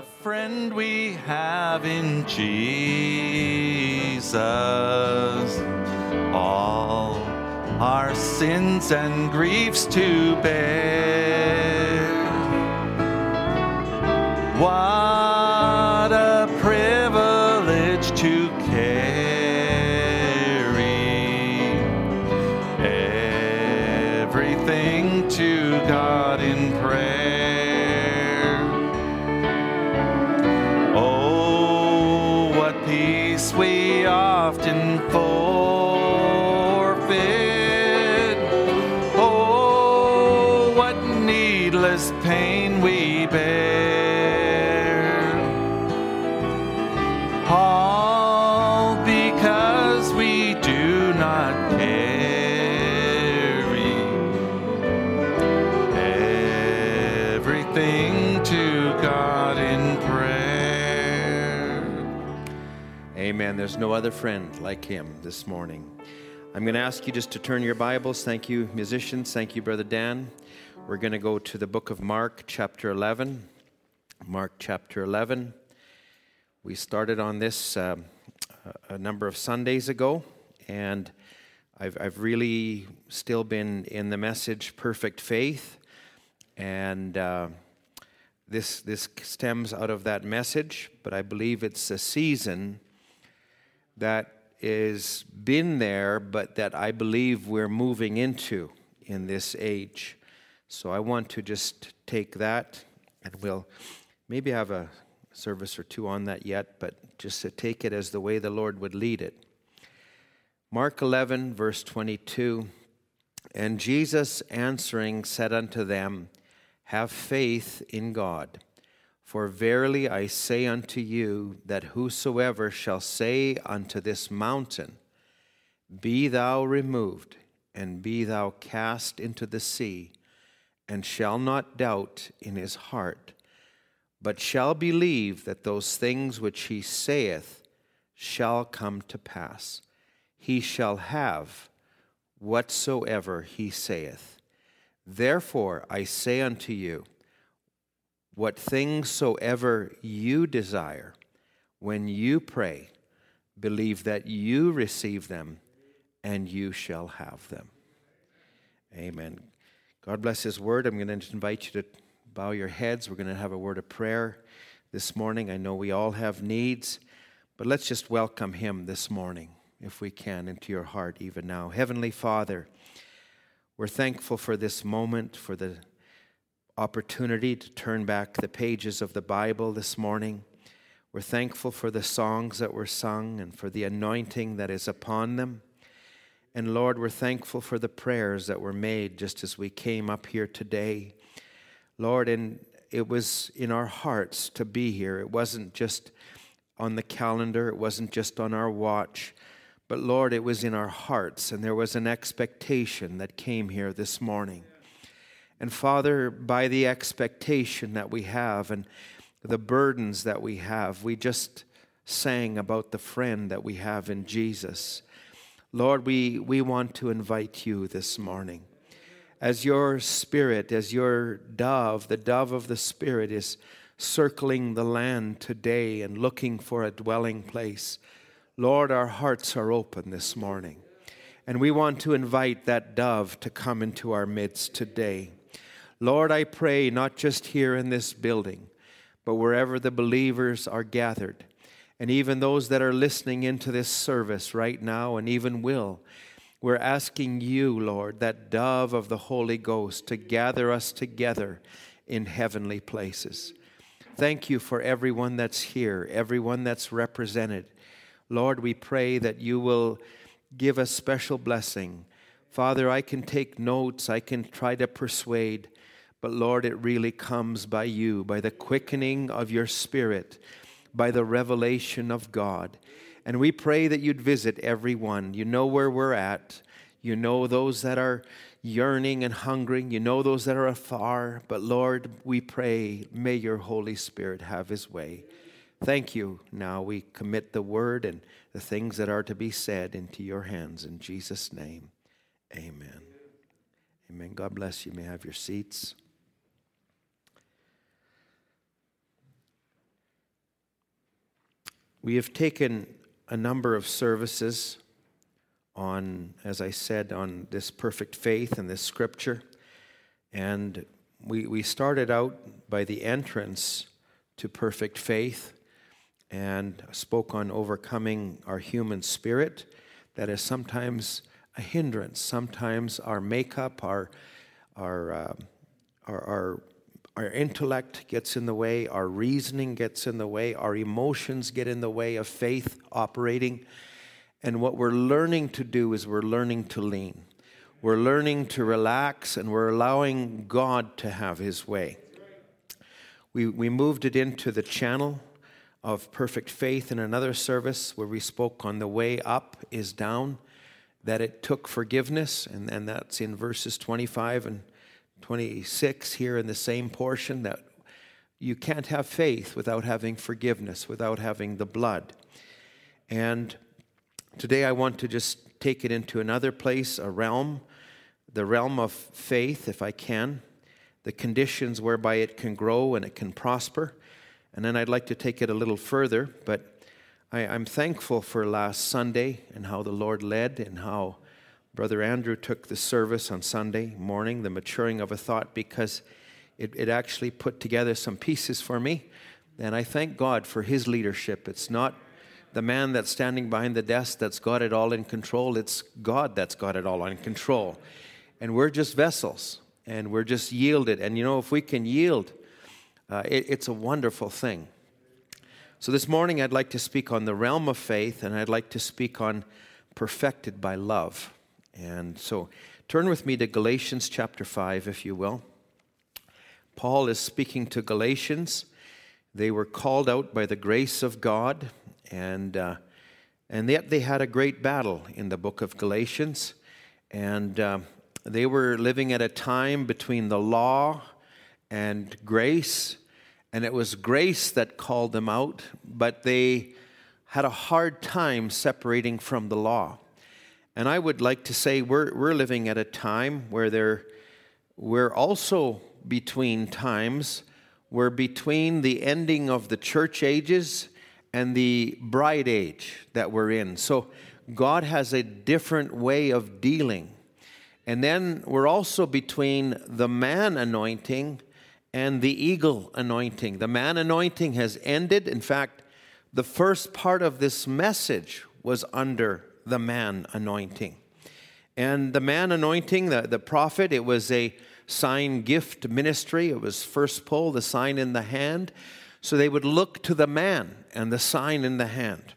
a friend we have in Jesus. All our sins and griefs to bear. No other friend like him this morning. I'm going to ask you just to turn your Bibles. Thank you, musicians. Thank you, Brother Dan. We're going to go to the book of Mark, chapter 11. Mark, chapter 11. We started on this a a number of Sundays ago, and I've, I've really still been in the message perfect faith. And uh, this, this stems out of that message, but I believe it's a season that is been there, but that I believe we're moving into in this age. So I want to just take that, and we'll maybe have a service or two on that yet, but just to take it as the way the Lord would lead it. Mark 11, verse 22 And Jesus answering said unto them, Have faith in God. For verily I say unto you, that whosoever shall say unto this mountain, Be thou removed, and be thou cast into the sea, and shall not doubt in his heart, but shall believe that those things which he saith shall come to pass, he shall have whatsoever he saith. Therefore I say unto you, what things soever you desire, when you pray, believe that you receive them, and you shall have them. Amen. God bless His word. I'm going to invite you to bow your heads. We're going to have a word of prayer this morning. I know we all have needs, but let's just welcome Him this morning, if we can, into your heart even now. Heavenly Father, we're thankful for this moment, for the opportunity to turn back the pages of the Bible this morning. We're thankful for the songs that were sung and for the anointing that is upon them. And Lord, we're thankful for the prayers that were made just as we came up here today. Lord, and it was in our hearts to be here. It wasn't just on the calendar, it wasn't just on our watch, but Lord, it was in our hearts, and there was an expectation that came here this morning. And Father, by the expectation that we have and the burdens that we have, we just sang about the friend that we have in Jesus. Lord, we, we want to invite you this morning. As your spirit, as your dove, the dove of the Spirit is circling the land today and looking for a dwelling place, Lord, our hearts are open this morning. And we want to invite that dove to come into our midst today. Lord, I pray not just here in this building, but wherever the believers are gathered, and even those that are listening into this service right now and even will, we're asking you, Lord, that dove of the Holy Ghost, to gather us together in heavenly places. Thank you for everyone that's here, everyone that's represented. Lord, we pray that you will give us special blessing. Father, I can take notes, I can try to persuade, but Lord, it really comes by you, by the quickening of your Spirit, by the revelation of God. And we pray that you'd visit everyone. You know where we're at. You know those that are yearning and hungering. You know those that are afar. But Lord, we pray, may your Holy Spirit have his way. Thank you. Now we commit the word and the things that are to be said into your hands. In Jesus' name, amen. Amen. God bless you. you may have your seats. We have taken a number of services on, as I said, on this perfect faith and this scripture. And we, we started out by the entrance to perfect faith and spoke on overcoming our human spirit that is sometimes a hindrance. Sometimes our makeup, our, our, uh, our, our, our intellect gets in the way, our reasoning gets in the way, our emotions get in the way of faith operating. And what we're learning to do is we're learning to lean. We're learning to relax and we're allowing God to have His way. We, we moved it into the channel of perfect faith in another service where we spoke on the way up is down, that it took forgiveness, and, and that's in verses 25 and 26 here in the same portion that you can't have faith without having forgiveness, without having the blood. And today I want to just take it into another place, a realm, the realm of faith, if I can, the conditions whereby it can grow and it can prosper. And then I'd like to take it a little further, but I, am thankful for last Sunday and how the Lord led and how Brother Andrew took the service on Sunday morning, the maturing of a thought, because it, it actually put together some pieces for me. And I thank God for his leadership. It's not the man that's standing behind the desk that's got it all in control, it's God that's got it all in control. And we're just vessels and we're just yielded. And you know, if we can yield, uh, it, it's a wonderful thing. So, this morning I'd like to speak on the realm of faith, and I'd like to speak on perfected by love. And so, turn with me to Galatians chapter 5, if you will. Paul is speaking to Galatians. They were called out by the grace of God, and, uh, and yet they had a great battle in the book of Galatians. And uh, they were living at a time between the law and grace and it was grace that called them out, but they had a hard time separating from the law. And I would like to say we're, we're living at a time where there, we're also between times. We're between the ending of the church ages and the bride age that we're in. So God has a different way of dealing. And then we're also between the man anointing and the eagle anointing. The man anointing has ended. In fact, the first part of this message was under the man anointing. And the man anointing, the, the prophet, it was a sign gift ministry. It was first pull, the sign in the hand. So they would look to the man and the sign in the hand.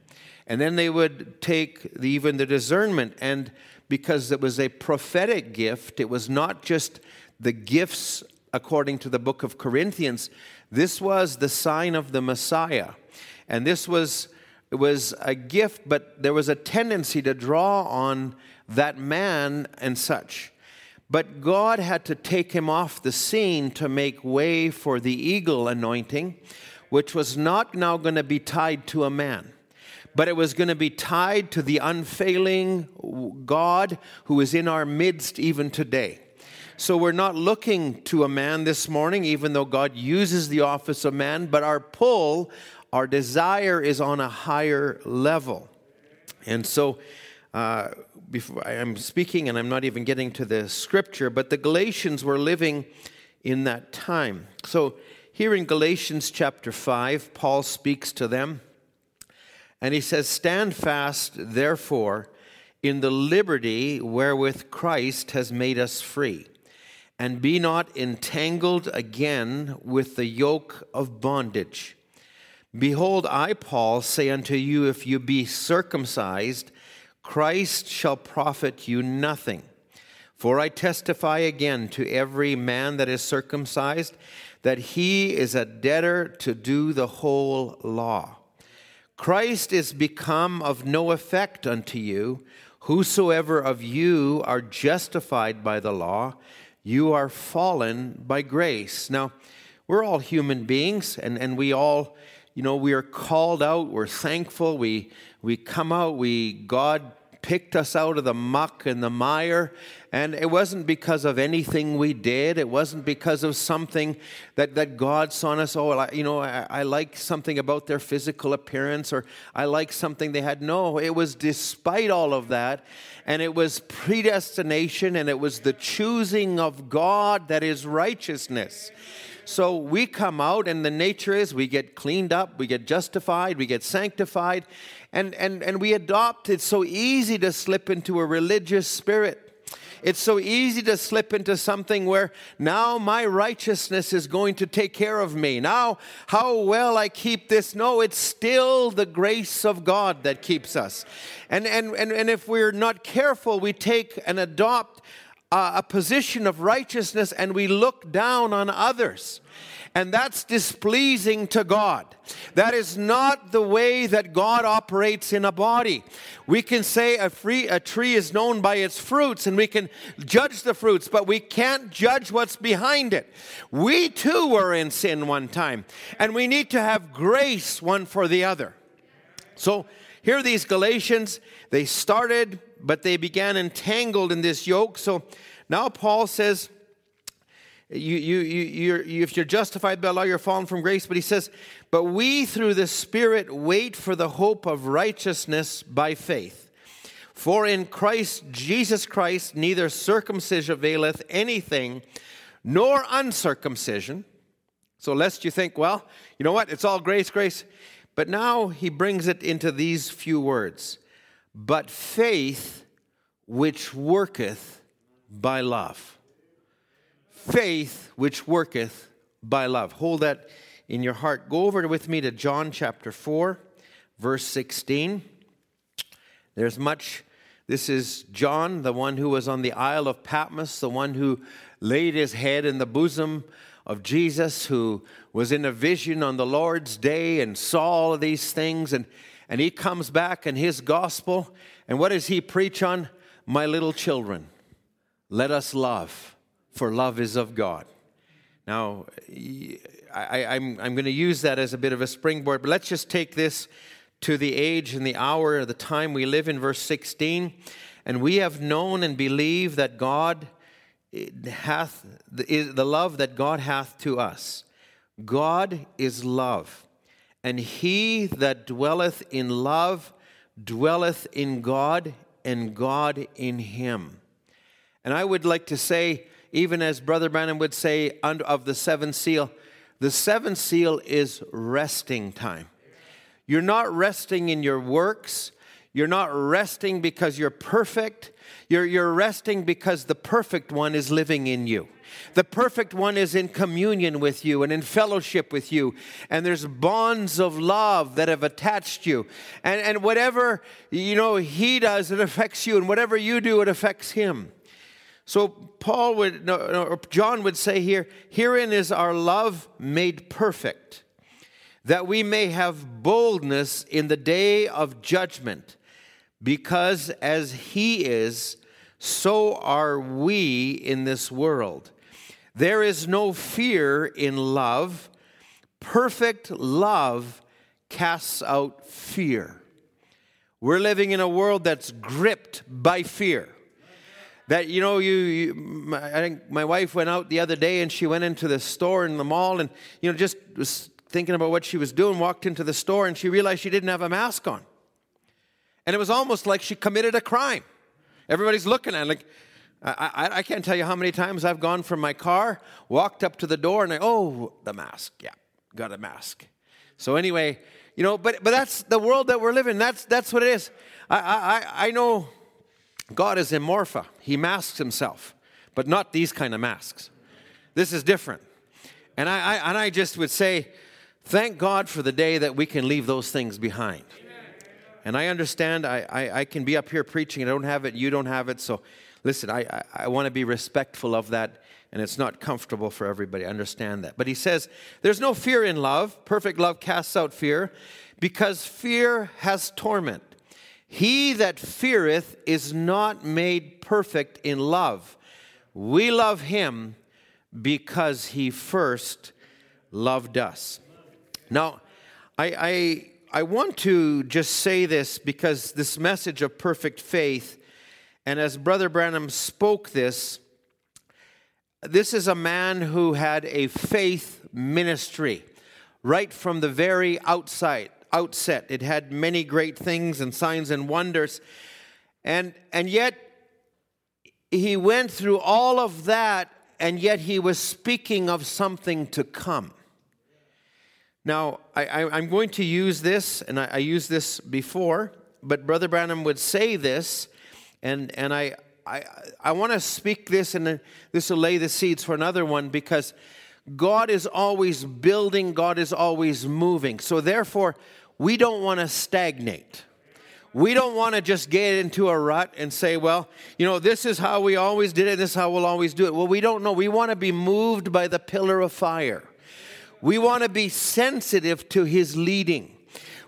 And then they would take the, even the discernment. And because it was a prophetic gift, it was not just the gifts according to the book of Corinthians, this was the sign of the Messiah. And this was, was a gift, but there was a tendency to draw on that man and such. But God had to take him off the scene to make way for the eagle anointing, which was not now going to be tied to a man, but it was going to be tied to the unfailing God who is in our midst even today. So we're not looking to a man this morning, even though God uses the office of man, but our pull, our desire is on a higher level. And so, uh, before I'm speaking, and I'm not even getting to the scripture, but the Galatians were living in that time. So, here in Galatians chapter 5, Paul speaks to them, and he says, Stand fast, therefore, in the liberty wherewith Christ has made us free and be not entangled again with the yoke of bondage. Behold, I, Paul, say unto you, if you be circumcised, Christ shall profit you nothing. For I testify again to every man that is circumcised that he is a debtor to do the whole law. Christ is become of no effect unto you. Whosoever of you are justified by the law, you are fallen by grace. Now, we're all human beings, and, and we all, you know, we are called out, we're thankful, we, we come out, we, God picked us out of the muck and the mire. And it wasn't because of anything we did. It wasn't because of something that, that God saw in us. Oh, you know, I, I like something about their physical appearance or I like something they had. No, it was despite all of that. And it was predestination and it was the choosing of God that is righteousness. So we come out, and the nature is we get cleaned up, we get justified, we get sanctified, and, and, and we adopt. It's so easy to slip into a religious spirit. It's so easy to slip into something where now my righteousness is going to take care of me. Now, how well I keep this. No, it's still the grace of God that keeps us. And, and, and, and if we're not careful, we take and adopt a position of righteousness and we look down on others. And that's displeasing to God. That is not the way that God operates in a body. We can say a, free, a tree is known by its fruits and we can judge the fruits, but we can't judge what's behind it. We too were in sin one time, and we need to have grace one for the other. So here these Galatians, they started, but they began entangled in this yoke. So now Paul says, you, you, you, you, if you're justified by law, you're fallen from grace. But he says, But we through the Spirit wait for the hope of righteousness by faith. For in Christ, Jesus Christ, neither circumcision availeth anything, nor uncircumcision. So, lest you think, well, you know what? It's all grace, grace. But now he brings it into these few words But faith which worketh by love faith which worketh by love. Hold that in your heart. Go over with me to John chapter 4, verse 16. There's much. This is John, the one who was on the Isle of Patmos, the one who laid his head in the bosom of Jesus, who was in a vision on the Lord's day and saw all of these things. And, and he comes back in his gospel. And what does he preach on? My little children, let us love for love is of God. Now, I, am going to use that as a bit of a springboard, but let's just take this to the age and the hour, the time we live in, verse 16. And we have known and believe that God eh, hath the, the love that God hath to us. God is love, and he that dwelleth in love dwelleth in God, and God in him. And I would like to say, even as Brother Branham would say of the seventh seal, the seventh seal is resting time. You're not resting in your works. You're not resting because you're perfect. You're, you're resting because the perfect one is living in you. The perfect one is in communion with you and in fellowship with you. And there's bonds of love that have attached you. And, and whatever, you know, he does, it affects you. And whatever you do, it affects him. So Paul would, no, John would say here, herein is our love made perfect, that we may have boldness in the day of judgment, because as he is, so are we in this world. There is no fear in love. Perfect love casts out fear. We're living in a world that's gripped by fear that you know you, you, i think my wife went out the other day and she went into the store in the mall and you know just was thinking about what she was doing walked into the store and she realized she didn't have a mask on and it was almost like she committed a crime everybody's looking at her like I, I, I can't tell you how many times i've gone from my car walked up to the door and i oh the mask yeah got a mask so anyway you know but but that's the world that we're living that's that's what it is i i i know God is amorpha. He masks himself, but not these kind of masks. This is different. And I, I, and I just would say, thank God for the day that we can leave those things behind. And I understand I, I, I can be up here preaching, I don't have it, you don't have it. So listen, I, I, I want to be respectful of that, and it's not comfortable for everybody. I understand that. But he says, There's no fear in love. Perfect love casts out fear, because fear has torment. He that feareth is not made perfect in love. We love him because he first loved us. Now, I, I want to just say this because this message of perfect faith, and as Brother Branham spoke this, this is a man who had a faith ministry right from the very outside outset. It had many great things and signs and wonders. And, and yet, he went through all of that, and yet he was speaking of something to come. Now, I, am going to use this, and I, I used this before, but Brother Branham would say this, and, and I, I, I want to speak this, and this will lay the seeds for another one because God is always building, God is always moving. So, therefore, we don't want to stagnate. We don't want to just get into a rut and say, well, you know, this is how we always did it, this is how we'll always do it. Well, we don't know. We want to be moved by the pillar of fire. We want to be sensitive to his leading.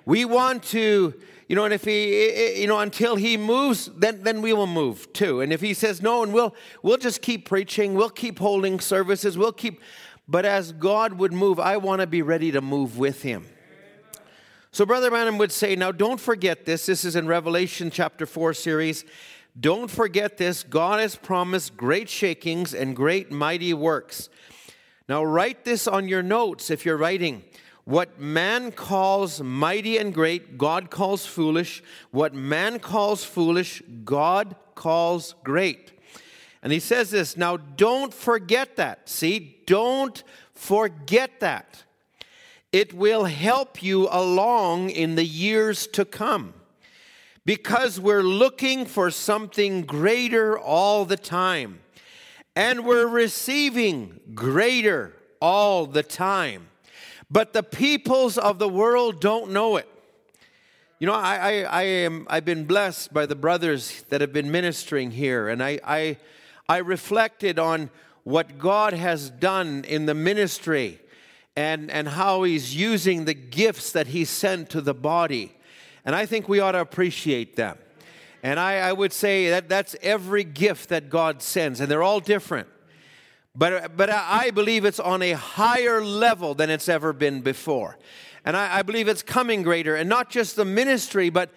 We want to, you know, and if he, you know, until he moves, then, then we will move too. And if he says no, and we'll, we'll just keep preaching, we'll keep holding services, we'll keep, but as God would move, I want to be ready to move with him. So, Brother Branham would say, now don't forget this. This is in Revelation chapter 4 series. Don't forget this. God has promised great shakings and great mighty works. Now, write this on your notes if you're writing. What man calls mighty and great, God calls foolish. What man calls foolish, God calls great. And he says this now, don't forget that. See, don't forget that. It will help you along in the years to come because we're looking for something greater all the time and we're receiving greater all the time. But the peoples of the world don't know it. You know, I, I, I am, I've been blessed by the brothers that have been ministering here, and I, I, I reflected on what God has done in the ministry and, and how he's using the gifts that he sent to the body. And I think we ought to appreciate them. And I, I would say that that's every gift that God sends, and they're all different. But, but I believe it's on a higher level than it's ever been before. And I, I believe it's coming greater, and not just the ministry, but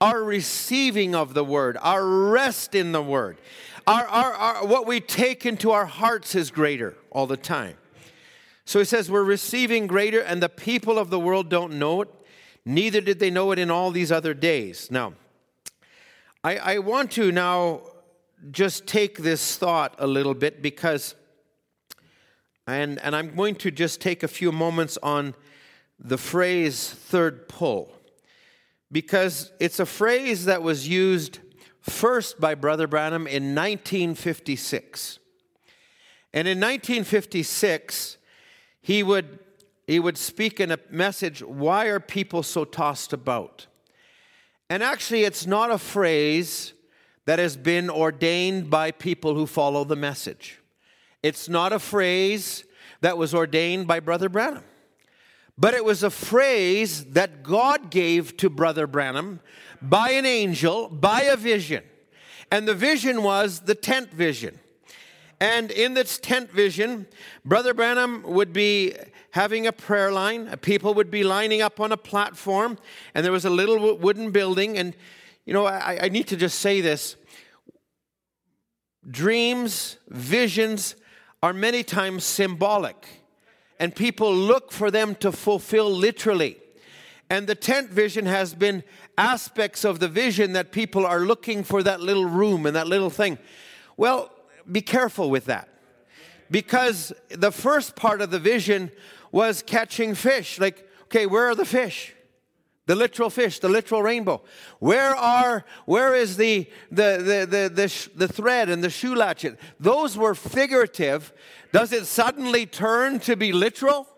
our receiving of the word, our rest in the word, our, our, our, what we take into our hearts is greater all the time. So he says, We're receiving greater, and the people of the world don't know it. Neither did they know it in all these other days. Now, I, I want to now just take this thought a little bit because, and, and I'm going to just take a few moments on the phrase third pull because it's a phrase that was used first by Brother Branham in 1956. And in 1956, he would, he would speak in a message, Why are people so tossed about? And actually, it's not a phrase that has been ordained by people who follow the message. It's not a phrase that was ordained by Brother Branham. But it was a phrase that God gave to Brother Branham by an angel, by a vision. And the vision was the tent vision. And in this tent vision, Brother Branham would be having a prayer line. People would be lining up on a platform, and there was a little wooden building. And, you know, I, I need to just say this dreams, visions are many times symbolic, and people look for them to fulfill literally. And the tent vision has been aspects of the vision that people are looking for that little room and that little thing. Well, be careful with that. Because the first part of the vision was catching fish. Like, okay, where are the fish? The literal fish, the literal rainbow. Where are, where is the, the, the, the, the, the thread and the shoe latchet? Those were figurative. Does it suddenly turn to be literal?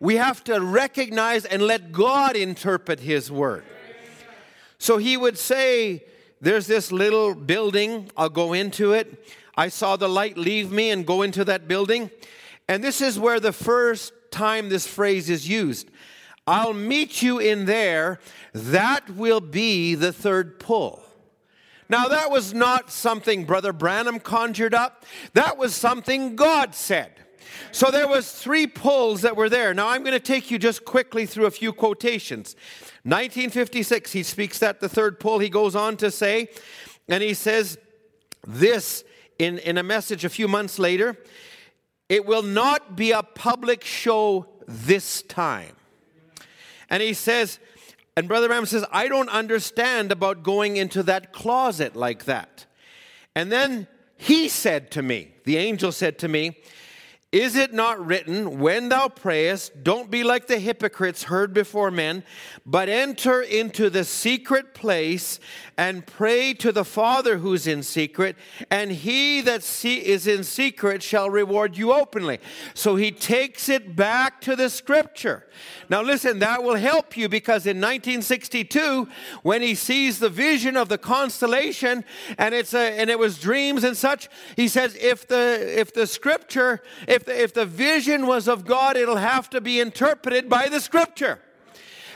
We have to recognize and let God interpret His word. So he would say, There's this little building, I'll go into it. I saw the light leave me and go into that building. And this is where the first time this phrase is used. I'll meet you in there. That will be the third pull. Now, that was not something Brother Branham conjured up, that was something God said. So there was three pulls that were there. Now I'm going to take you just quickly through a few quotations. 1956, he speaks that the third pull. He goes on to say, and he says this in, in a message a few months later it will not be a public show this time. And he says, and Brother Ram says, I don't understand about going into that closet like that. And then he said to me, the angel said to me, is it not written, when thou prayest, don't be like the hypocrites heard before men, but enter into the secret place and pray to the Father who's in secret, and he that is in secret shall reward you openly. So he takes it back to the scripture. Now, listen, that will help you because in 1962, when he sees the vision of the constellation and, it's a, and it was dreams and such, he says, if the, if the scripture, if the, if the vision was of God, it'll have to be interpreted by the scripture.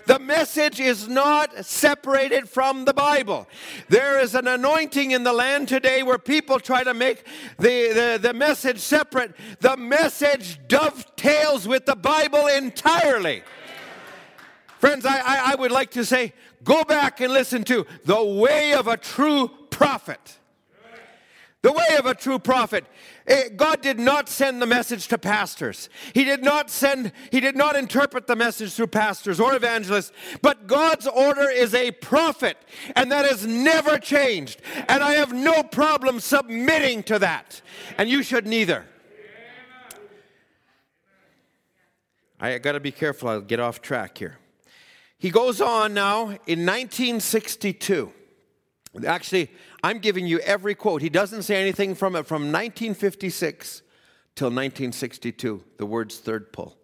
The message is not separated from the Bible. There is an anointing in the land today where people try to make the, the, the message separate. The message dovetails with the Bible entirely. Friends, I, I, I would like to say go back and listen to the way of a true prophet. The way of a true prophet. Eh, God did not send the message to pastors. He did not send, he did not interpret the message through pastors or evangelists. But God's order is a prophet, and that has never changed. And I have no problem submitting to that. And you should neither. I got to be careful, I'll get off track here. He goes on now in 1962. Actually, I'm giving you every quote. He doesn't say anything from it from 1956 till 1962, the words third pull.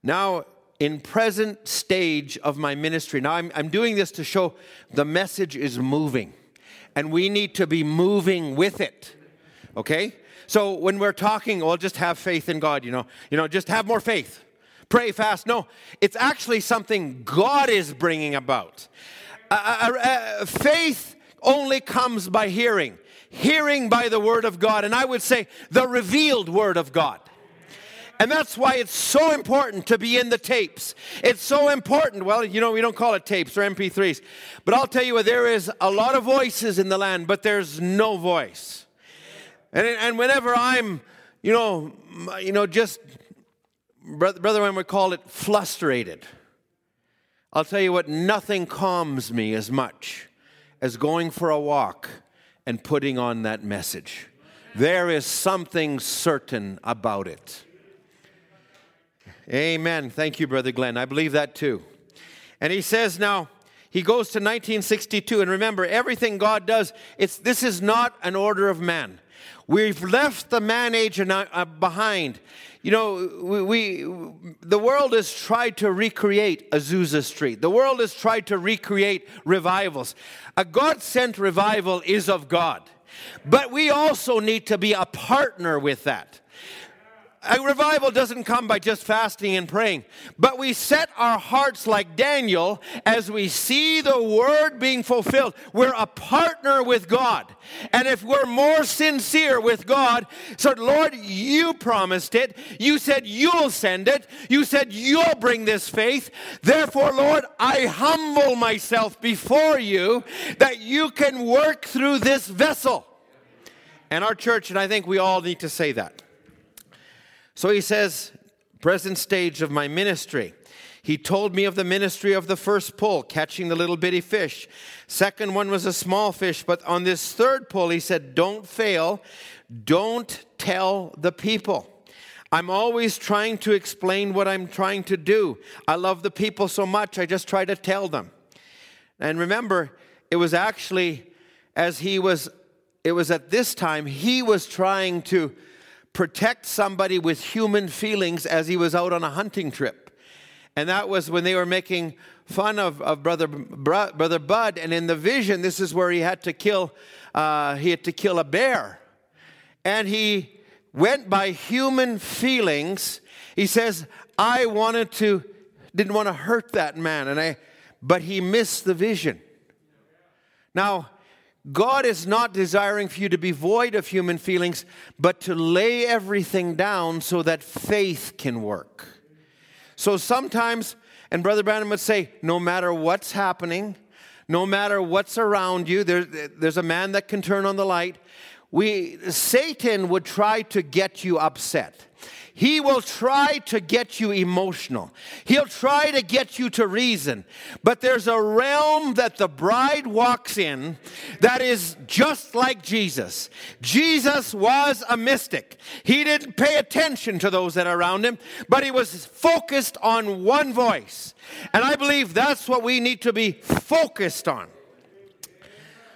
Now, in present stage of my ministry, now I'm, I'm doing this to show the message is moving, and we need to be moving with it. Okay? So when we're talking, well, just have faith in God, you know, you know, just have more faith. Pray fast. No, it's actually something God is bringing about. Uh, uh, uh, faith only comes by hearing, hearing by the Word of God, and I would say the revealed Word of God. And that's why it's so important to be in the tapes. It's so important. Well, you know, we don't call it tapes or MP3s. But I'll tell you what, there is a lot of voices in the land, but there's no voice. And, and whenever I'm, you know, you know, just, brother, brother, when we call it frustrated, I'll tell you what, nothing calms me as much as going for a walk and putting on that message. There is something certain about it. Amen. Thank you, Brother Glenn. I believe that too. And he says now, he goes to 1962, and remember, everything God does, it's, this is not an order of man. We've left the man age uh, behind. You know, we, the world has tried to recreate Azusa Street. The world has tried to recreate revivals. A God sent revival is of God. But we also need to be a partner with that. A revival doesn't come by just fasting and praying, but we set our hearts like Daniel as we see the word being fulfilled. We're a partner with God. And if we're more sincere with God, so Lord, you promised it. You said you'll send it. You said you'll bring this faith. Therefore, Lord, I humble myself before you that you can work through this vessel. And our church, and I think we all need to say that. So he says, present stage of my ministry. He told me of the ministry of the first pull, catching the little bitty fish. Second one was a small fish, but on this third pull, he said, Don't fail, don't tell the people. I'm always trying to explain what I'm trying to do. I love the people so much, I just try to tell them. And remember, it was actually as he was, it was at this time, he was trying to protect somebody with human feelings as he was out on a hunting trip. And that was when they were making fun of, of brother, brother Bud. And in the vision, this is where he had to kill, uh, he had to kill a bear. And he went by human feelings. He says, I wanted to, didn't want to hurt that man. And I, but he missed the vision. Now, God is not desiring for you to be void of human feelings, but to lay everything down so that faith can work. So sometimes, and Brother Branham would say, no matter what's happening, no matter what's around you, there, there's a man that can turn on the light. We, Satan would try to get you upset. He will try to get you emotional. He'll try to get you to reason. But there's a realm that the bride walks in that is just like Jesus. Jesus was a mystic. He didn't pay attention to those that are around him, but he was focused on one voice. And I believe that's what we need to be focused on.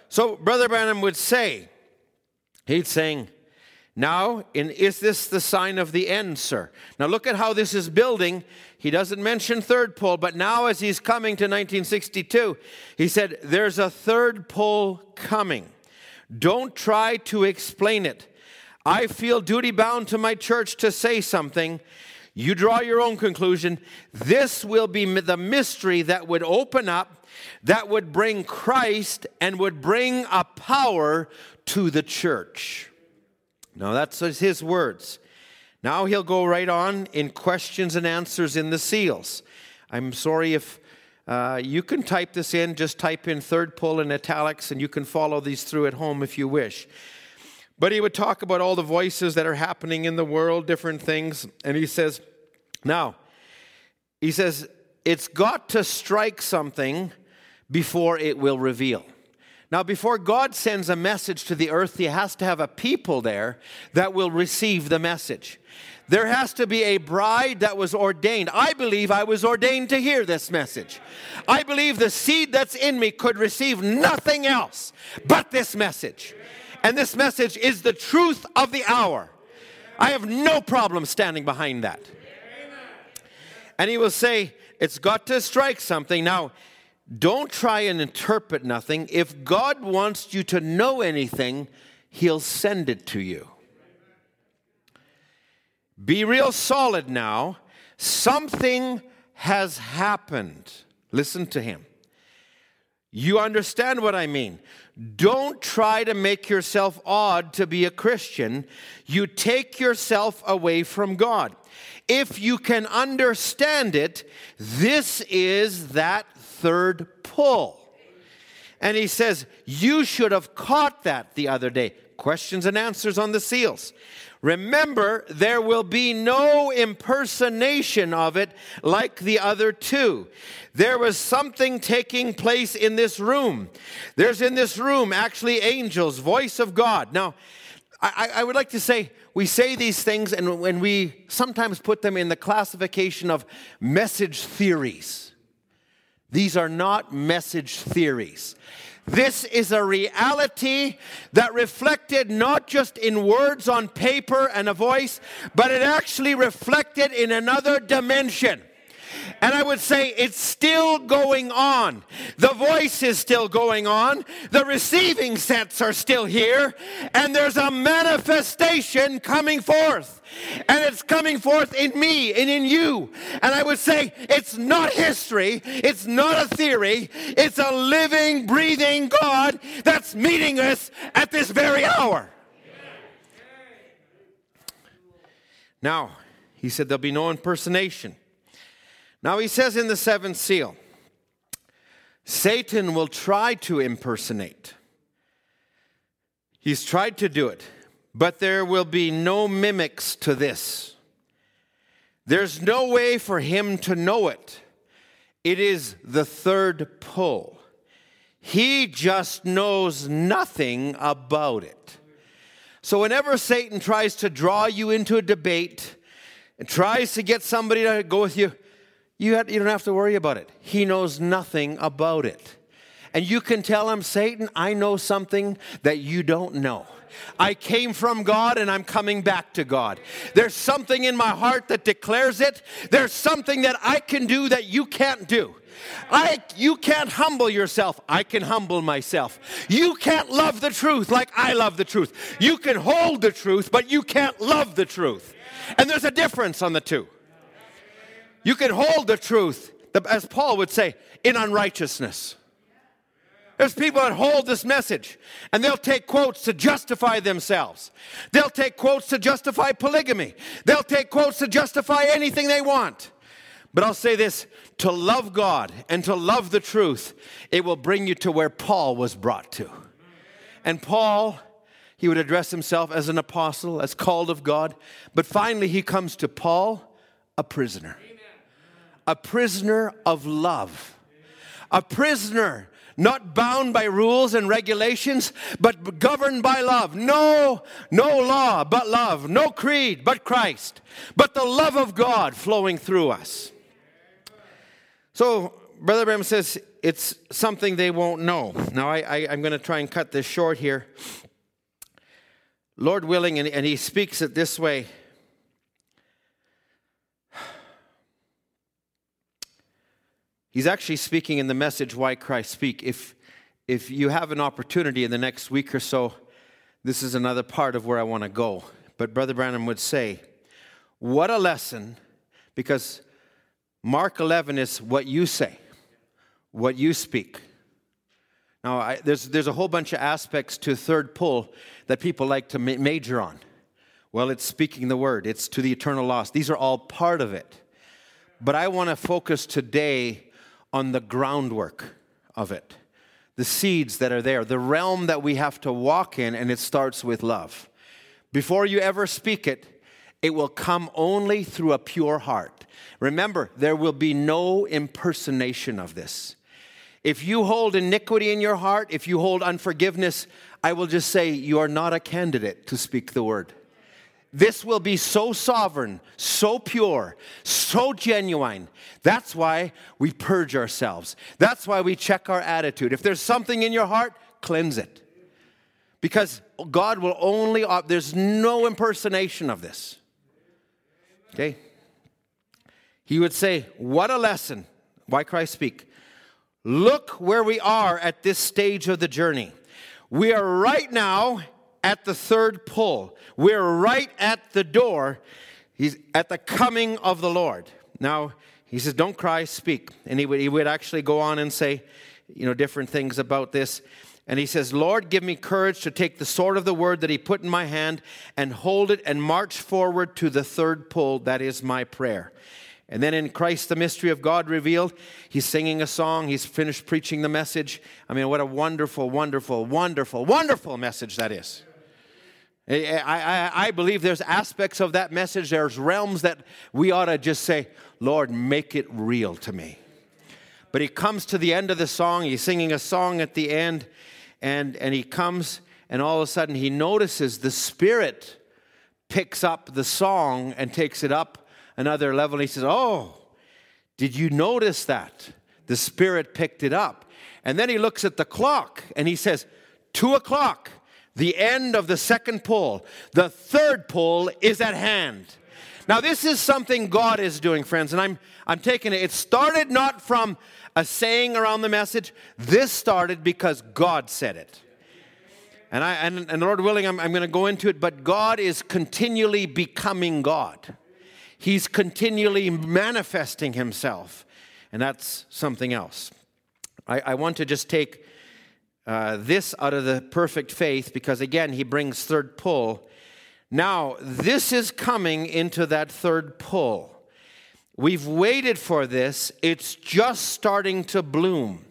So, Brother Branham would say, he'd saying, now, in, is this the sign of the end, sir? Now, look at how this is building. He doesn't mention third pull, but now, as he's coming to 1962, he said, There's a third pull coming. Don't try to explain it. I feel duty bound to my church to say something. You draw your own conclusion. This will be the mystery that would open up, that would bring Christ and would bring a power to the church. Now, that's his words. Now he'll go right on in questions and answers in the seals. I'm sorry if uh, you can type this in, just type in third pull in italics, and you can follow these through at home if you wish. But he would talk about all the voices that are happening in the world, different things. And he says, now, he says, it's got to strike something before it will reveal. Now, before God sends a message to the earth, He has to have a people there that will receive the message. There has to be a bride that was ordained. I believe I was ordained to hear this message. I believe the seed that's in me could receive nothing else but this message. And this message is the truth of the hour. I have no problem standing behind that. And he will say, It's got to strike something. Now, don't try and interpret nothing. If God wants you to know anything, He'll send it to you. Be real solid now. Something has happened. Listen to Him. You understand what I mean. Don't try to make yourself odd to be a Christian. You take yourself away from God. If you can understand it, this is that third pull. And he says, You should have caught that the other day. Questions and answers on the seals. Remember, there will be no impersonation of it like the other two. There was something taking place in this room. There's in this room actually angels, voice of God. Now, I, I would like to say, we say these things and when we sometimes put them in the classification of message theories. These are not message theories. This is a reality that reflected not just in words on paper and a voice, but it actually reflected in another dimension. And I would say it's still going on. The voice is still going on. The receiving sets are still here. And there's a manifestation coming forth. And it's coming forth in me and in you. And I would say it's not history. It's not a theory. It's a living, breathing God that's meeting us at this very hour. Now, he said there'll be no impersonation. Now he says in the seventh seal, Satan will try to impersonate. He's tried to do it, but there will be no mimics to this. There's no way for him to know it. It is the third pull. He just knows nothing about it. So, whenever Satan tries to draw you into a debate and tries to get somebody to go with you, you, have, you don't have to worry about it. He knows nothing about it. And you can tell him, Satan, I know something that you don't know. I came from God and I'm coming back to God. There's something in my heart that declares it. There's something that I can do that you can't do. I, you can't humble yourself. I can humble myself. You can't love the truth like I love the truth. You can hold the truth, but you can't love the truth. And there's a difference on the two. You can hold the truth, as Paul would say, in unrighteousness. There's people that hold this message and they'll take quotes to justify themselves. They'll take quotes to justify polygamy. They'll take quotes to justify anything they want. But I'll say this to love God and to love the truth, it will bring you to where Paul was brought to. And Paul, he would address himself as an apostle, as called of God. But finally, he comes to Paul, a prisoner. A prisoner of love. A prisoner not bound by rules and regulations, but governed by love. No, no law but love. No creed but Christ, but the love of God flowing through us. So, Brother Branham says it's something they won't know. Now, I, I, am going to try and cut this short here. Lord willing, and, and he speaks it this way. He's actually speaking in the message, Why Cry Speak. If, if you have an opportunity in the next week or so, this is another part of where I want to go. But Brother Branham would say, What a lesson, because Mark 11 is what you say, what you speak. Now, I, there's, there's a whole bunch of aspects to third pull that people like to ma- major on. Well, it's speaking the word, it's to the eternal lost. These are all part of it. But I want to focus today on the groundwork of it, the seeds that are there, the realm that we have to walk in, and it starts with love. Before you ever speak it, it will come only through a pure heart. Remember, there will be no impersonation of this. If you hold iniquity in your heart, if you hold unforgiveness, I will just say you are not a candidate to speak the word. This will be so sovereign, so pure, so genuine. That's why we purge ourselves. That's why we check our attitude. If there's something in your heart, cleanse it. Because God will only, uh, there's no impersonation of this. Okay? He would say, What a lesson. Why cry speak? Look where we are at this stage of the journey. We are right now at the third pull. We're right at the door. He's at the coming of the Lord. Now, he says, Don't cry, speak. And he would, he would actually go on and say, you know, different things about this. And he says, Lord, give me courage to take the sword of the word that he put in my hand and hold it and march forward to the third pull. That is my prayer. And then in Christ, the mystery of God revealed, he's singing a song, he's finished preaching the message. I mean, what a wonderful, wonderful, wonderful, wonderful message that is. I, I, I believe there's aspects of that message, there's realms that we ought to just say, Lord, make it real to me. But he comes to the end of the song, he's singing a song at the end, and, and he comes, and all of a sudden he notices the Spirit picks up the song and takes it up another level. And he says, Oh, did you notice that? The Spirit picked it up. And then he looks at the clock and he says, Two o'clock the end of the second pull. The third pull is at hand. Now, this is something God is doing, friends, and I'm, I'm taking it. It started not from a saying around the message, this started because God said it. And, I, and, and Lord willing, I'm, I'm going to go into it, but God is continually becoming God. He's continually manifesting Himself, and that's something else. I, I want to just take uh, this out of the perfect faith because, again, he brings third pull. Now, this is coming into that third pull. We've waited for this, it's just starting to bloom.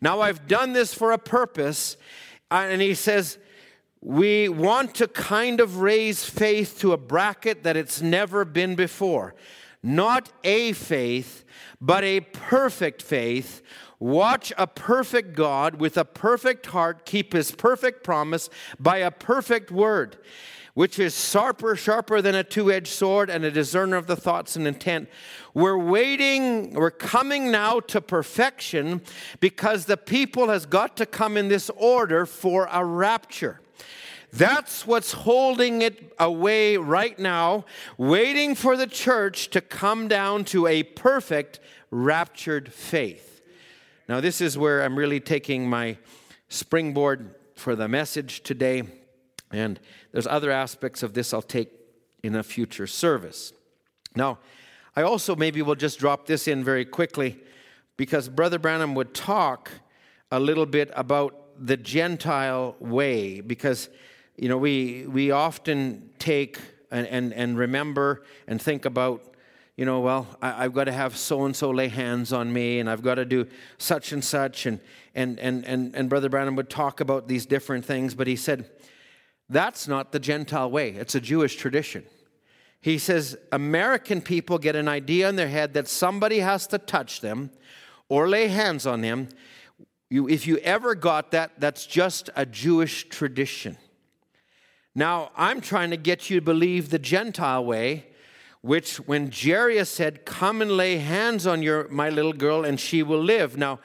Now, I've done this for a purpose, uh, and he says, we want to kind of raise faith to a bracket that it's never been before. Not a faith, but a perfect faith Watch a perfect God with a perfect heart keep his perfect promise by a perfect word, which is sharper, sharper than a two edged sword and a discerner of the thoughts and intent. We're waiting, we're coming now to perfection because the people has got to come in this order for a rapture. That's what's holding it away right now, waiting for the church to come down to a perfect raptured faith. Now, this is where I'm really taking my springboard for the message today, and there's other aspects of this I'll take in a future service. Now, I also maybe will just drop this in very quickly because Brother Branham would talk a little bit about the Gentile way because, you know, we, we often take and, and, and remember and think about, you know, well, I, have got to have so and so lay hands on me and I've got to do such and such. And, and, and, and, and Brother Branham would talk about these different things, but he said, that's not the Gentile way, it's a Jewish tradition. He says American people get an idea in their head that somebody has to touch them or lay hands on them. You, if you ever got that, that's just a Jewish tradition. Now, I'm trying to get you to believe the Gentile way, which when Jairus said, Come and lay hands on your, my little girl and she will live. Now,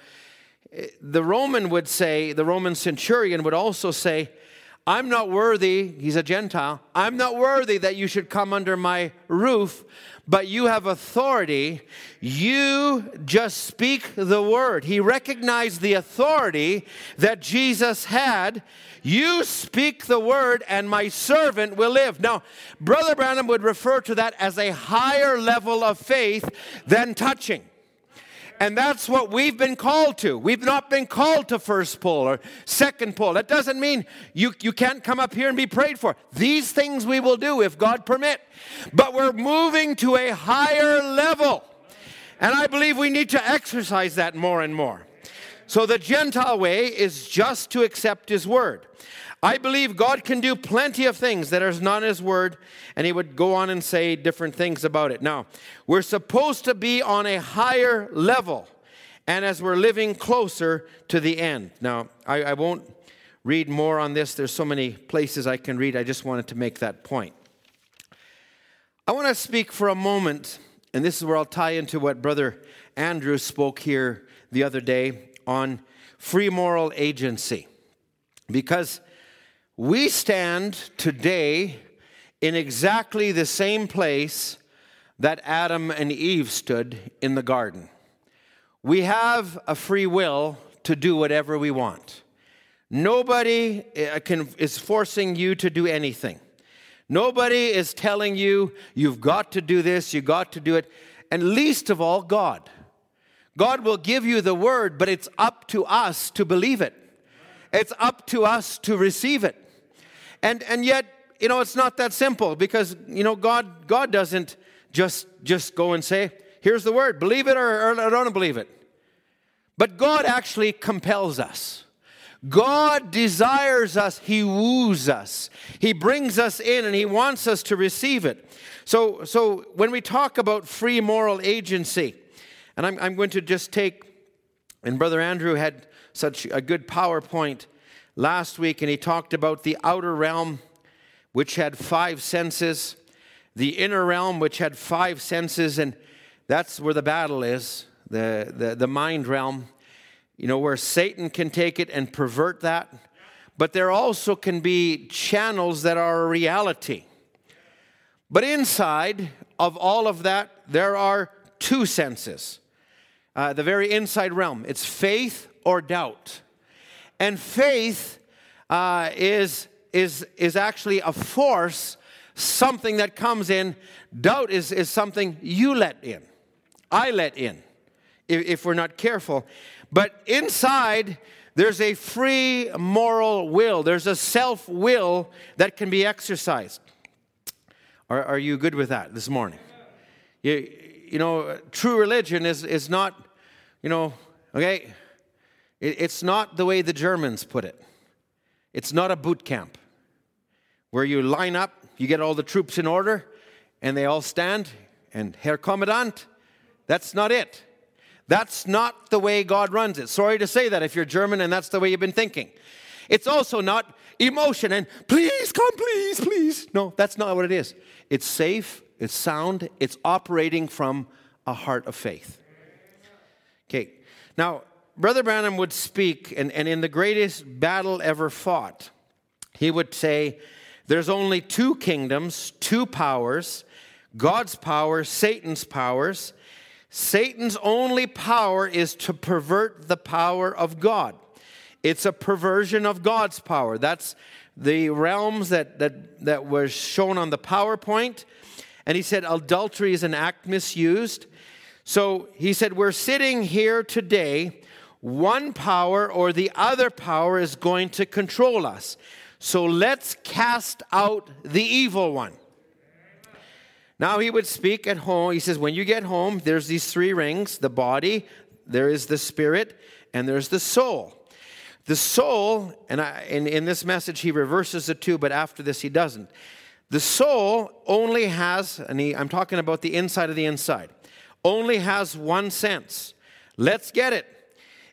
eh, the Roman would say, the Roman centurion would also say, I'm not worthy, he's a Gentile, I'm not worthy that you should come under my roof, but you have authority. You just speak the word. He recognized the authority that Jesus had. You speak the word, and my servant will live. Now, Brother Branham would refer to that as a higher level of faith than touching. And that's what we've been called to. We've not been called to first pull or second pull. That doesn't mean you, you can't come up here and be prayed for. These things we will do if God permit. But we're moving to a higher level. And I believe we need to exercise that more and more. So the Gentile way is just to accept his word. I believe God can do plenty of things that are not His Word, and He would go on and say different things about it. Now, we're supposed to be on a higher level, and as we're living closer to the end. Now, I, I won't read more on this, there's so many places I can read. I just wanted to make that point. I want to speak for a moment, and this is where I'll tie into what Brother Andrew spoke here the other day on free moral agency. Because we stand today in exactly the same place that Adam and Eve stood in the garden. We have a free will to do whatever we want. Nobody uh, can, is forcing you to do anything. Nobody is telling you, you've got to do this, you've got to do it. And least of all, God. God will give you the word, but it's up to us to believe it. It's up to us to receive it. And, and yet, you know, it's not that simple because, you know, God, God doesn't just, just go and say, here's the word, believe it or, or don't believe it. But God actually compels us. God desires us, He woos us, He brings us in, and He wants us to receive it. So, so when we talk about free moral agency, and I'm, I'm going to just take, and Brother Andrew had such a good PowerPoint last week, and he talked about the outer realm, which had five senses, the inner realm, which had five senses, and that's where the battle is the, the, the mind realm, you know, where Satan can take it and pervert that. But there also can be channels that are a reality. But inside of all of that, there are two senses. Uh, the very inside realm it's faith or doubt. And faith uh, is, is, is actually a force, something that comes in. Doubt is, is something you let in, I let in, if, if we're not careful. But inside, there's a free moral will, there's a self will that can be exercised. Are, are you good with that this morning? You, you know, true religion is, is not, you know, okay, it's not the way the Germans put it. It's not a boot camp where you line up, you get all the troops in order, and they all stand, and Herr Kommandant, that's not it. That's not the way God runs it. Sorry to say that if you're German and that's the way you've been thinking. It's also not emotion and please come, please, please. No, that's not what it is. It's safe, it's sound, it's operating from a heart of faith. Now Brother Branham would speak, and, and in the greatest battle ever fought, he would say, There's only two kingdoms, two powers God's power, Satan's powers. Satan's only power is to pervert the power of God. It's a perversion of God's power. That's the realms that, that, that was shown on the PowerPoint. And he said adultery is an act misused. So he said, We're sitting here today One power or the other power is going to control us. So let's cast out the evil one. Now he would speak at home. He says, When you get home, there's these three rings the body, there is the spirit, and there's the soul. The soul, and I, in, in this message he reverses the two, but after this he doesn't. The soul only has, and he, I'm talking about the inside of the inside, only has one sense. Let's get it.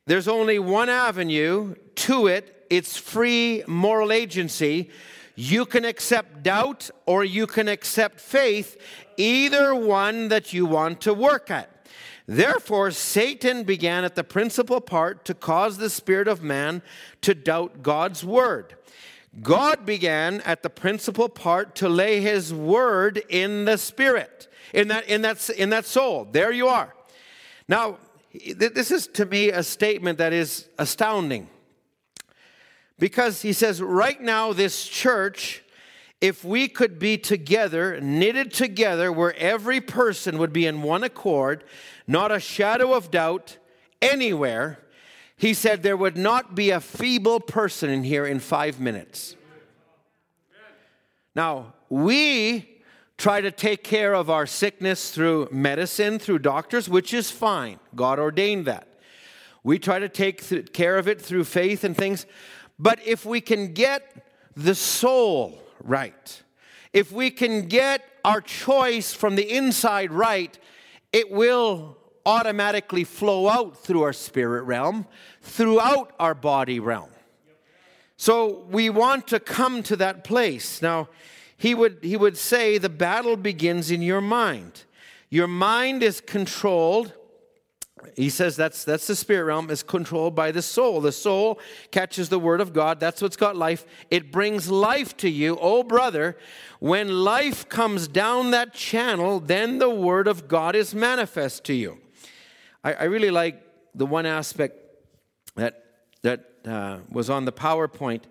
There's only one avenue to it, it's free moral agency. You can accept doubt or you can accept faith, either one that you want to work at. Therefore, Satan began at the principal part to cause the spirit of man to doubt God's word. God began at the principal part to lay his word in the spirit, in that, in that, in that soul. There you are. Now, this is to me a statement that is astounding. Because he says, right now, this church, if we could be together, knitted together, where every person would be in one accord, not a shadow of doubt anywhere, he said there would not be a feeble person in here in five minutes. Now, we try to take care of our sickness through medicine, through doctors, which is fine. God ordained that. We try to take care of it through faith and things. But if we can get the soul right, if we can get our choice from the inside right, it will automatically flow out through our spirit realm, throughout our body realm. So we want to come to that place. Now, he would, he would say the battle begins in your mind. Your mind is controlled. He says that's, that's the spirit realm, is controlled by the soul. The soul catches the word of God. That's what's got life. It brings life to you. Oh, brother, when life comes down that channel, then the word of God is manifest to you. I, I really like the one aspect that, that uh, was on the PowerPoint.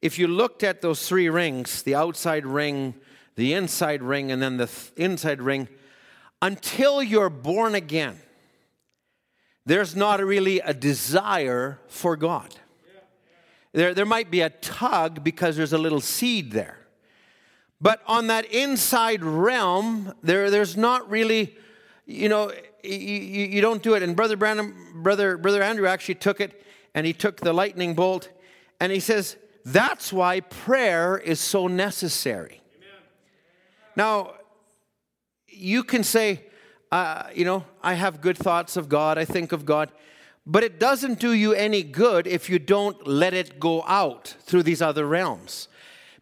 If you looked at those three rings the outside ring, the inside ring, and then the th- inside ring until you're born again, there's not really a desire for God. There, there might be a tug because there's a little seed there. But on that inside realm, there, there's not really, you know, you, you don't do it. And Brother Branham, Brother, Brother Andrew actually took it and he took the lightning bolt and he says, that's why prayer is so necessary. Amen. Now, you can say, uh, you know, I have good thoughts of God, I think of God, but it doesn't do you any good if you don't let it go out through these other realms.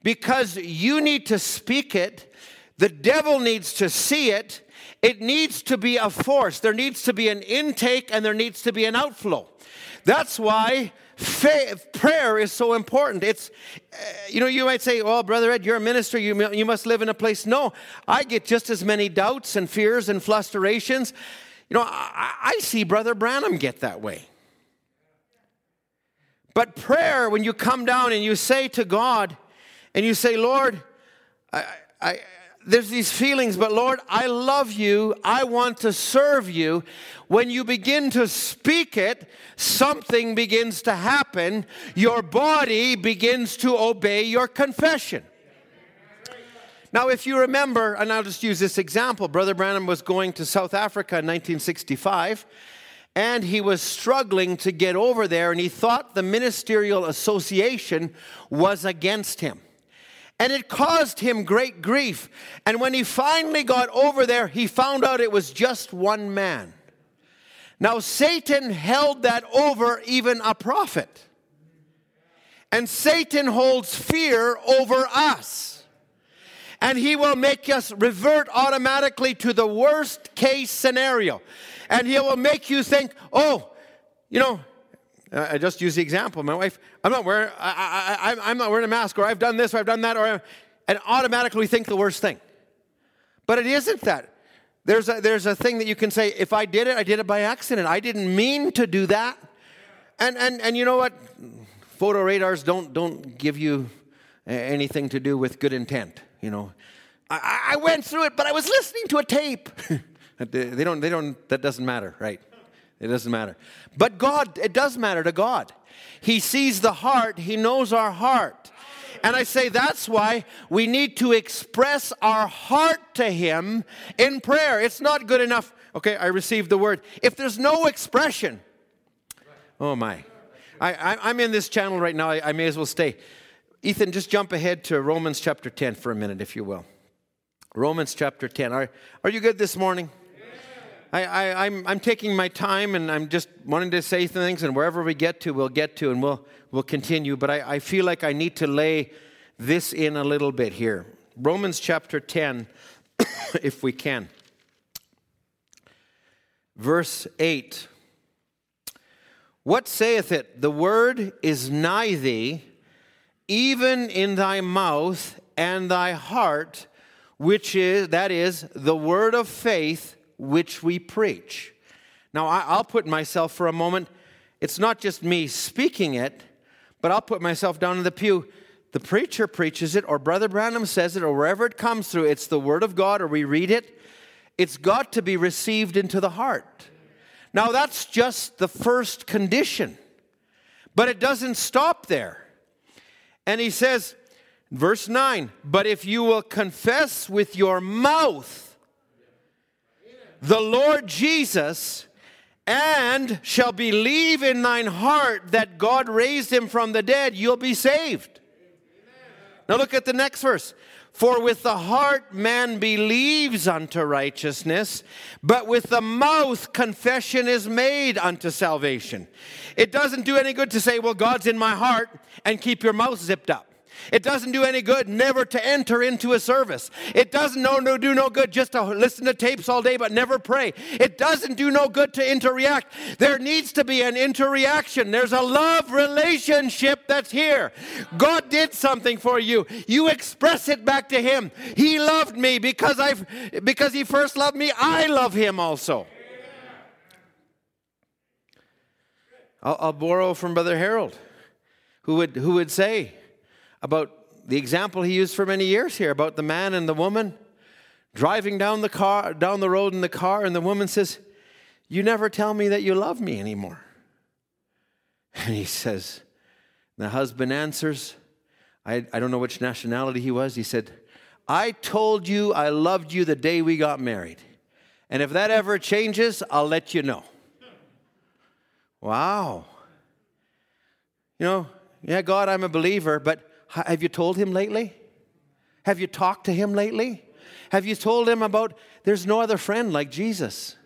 Because you need to speak it, the devil needs to see it, it needs to be a force. There needs to be an intake and there needs to be an outflow. That's why faith, prayer is so important. It's, uh, you know, you might say, well, Brother Ed, you're a minister, you, you must live in a place. No, I get just as many doubts and fears and frustrations. You know, I, I see Brother Branham get that way. But prayer, when you come down and you say to God, and you say, Lord, I, I, there's these feelings, but Lord, I love you. I want to serve you. When you begin to speak it, something begins to happen. Your body begins to obey your confession. Now, if you remember, and I'll just use this example Brother Branham was going to South Africa in 1965, and he was struggling to get over there, and he thought the ministerial association was against him and it caused him great grief. And when he finally got over there, he found out it was just one man. Now, Satan held that over even a prophet. And Satan holds fear over us. And he will make us revert automatically to the worst case scenario. And he will make you think, oh, you know, I just use the example. My wife, I'm not wearing, I, I, I'm not wearing a mask, or I've done this, or I've done that, or and automatically think the worst thing. But it isn't that. There's a, there's a thing that you can say, if I did it, I did it by accident. I didn't mean to do that. And, and, and you know what? Photo radars don't, don't give you anything to do with good intent. You know, I, I went through it, but I was listening to a tape. they don't, they don't, that doesn't matter, right? It doesn't matter. But God, it does matter to God. He sees the heart, He knows our heart. And I say that's why we need to express our heart to Him in prayer. It's not good enough. Okay, I received the word. If there's no expression, oh my. I—I'm in this channel right now. I, I may as well stay. Ethan, just jump ahead to Romans chapter 10 for a minute, if you will. Romans chapter 10. Are, are you good this morning? I, I, I'm, I'm taking my time and I'm just wanting to say things, and wherever we get to, we'll get to, and we'll, we'll continue. But I, I feel like I need to lay this in a little bit here. Romans chapter 10, if we can. Verse 8. What saith it? The word is nigh thee, even in thy mouth and thy heart, which is, that is, the word of faith which we preach. Now, I'll put myself for a moment, it's not just me speaking it, but I'll put myself down in the pew. The preacher preaches it, or Brother Branham says it, or wherever it comes through, it's the Word of God, or we read it. It's got to be received into the heart. Now, that's just the first condition, but it doesn't stop there. And he says, verse 9, but if you will confess with your mouth, the Lord Jesus and shall believe in thine heart that God raised him from the dead, you'll be saved. Now look at the next verse. For with the heart man believes unto righteousness, but with the mouth confession is made unto salvation. It doesn't do any good to say, Well, God's in my heart, and keep your mouth zipped up. It doesn't do any good never to enter into a service. It doesn't no, no, do no good just to listen to tapes all day but never pray. It doesn't do no good to interact. There needs to be an interaction. There's a love relationship that's here. God did something for you. You express it back to him. He loved me because I because he first loved me. I love him also. I'll, I'll borrow from Brother Harold, who would who would say, about the example he used for many years here about the man and the woman driving down the car down the road in the car and the woman says you never tell me that you love me anymore. And he says the husband answers I, I don't know which nationality he was he said i told you i loved you the day we got married. And if that ever changes i'll let you know. Wow. You know yeah god i'm a believer but have you told him lately? Have you talked to him lately? Have you told him about there's no other friend like Jesus?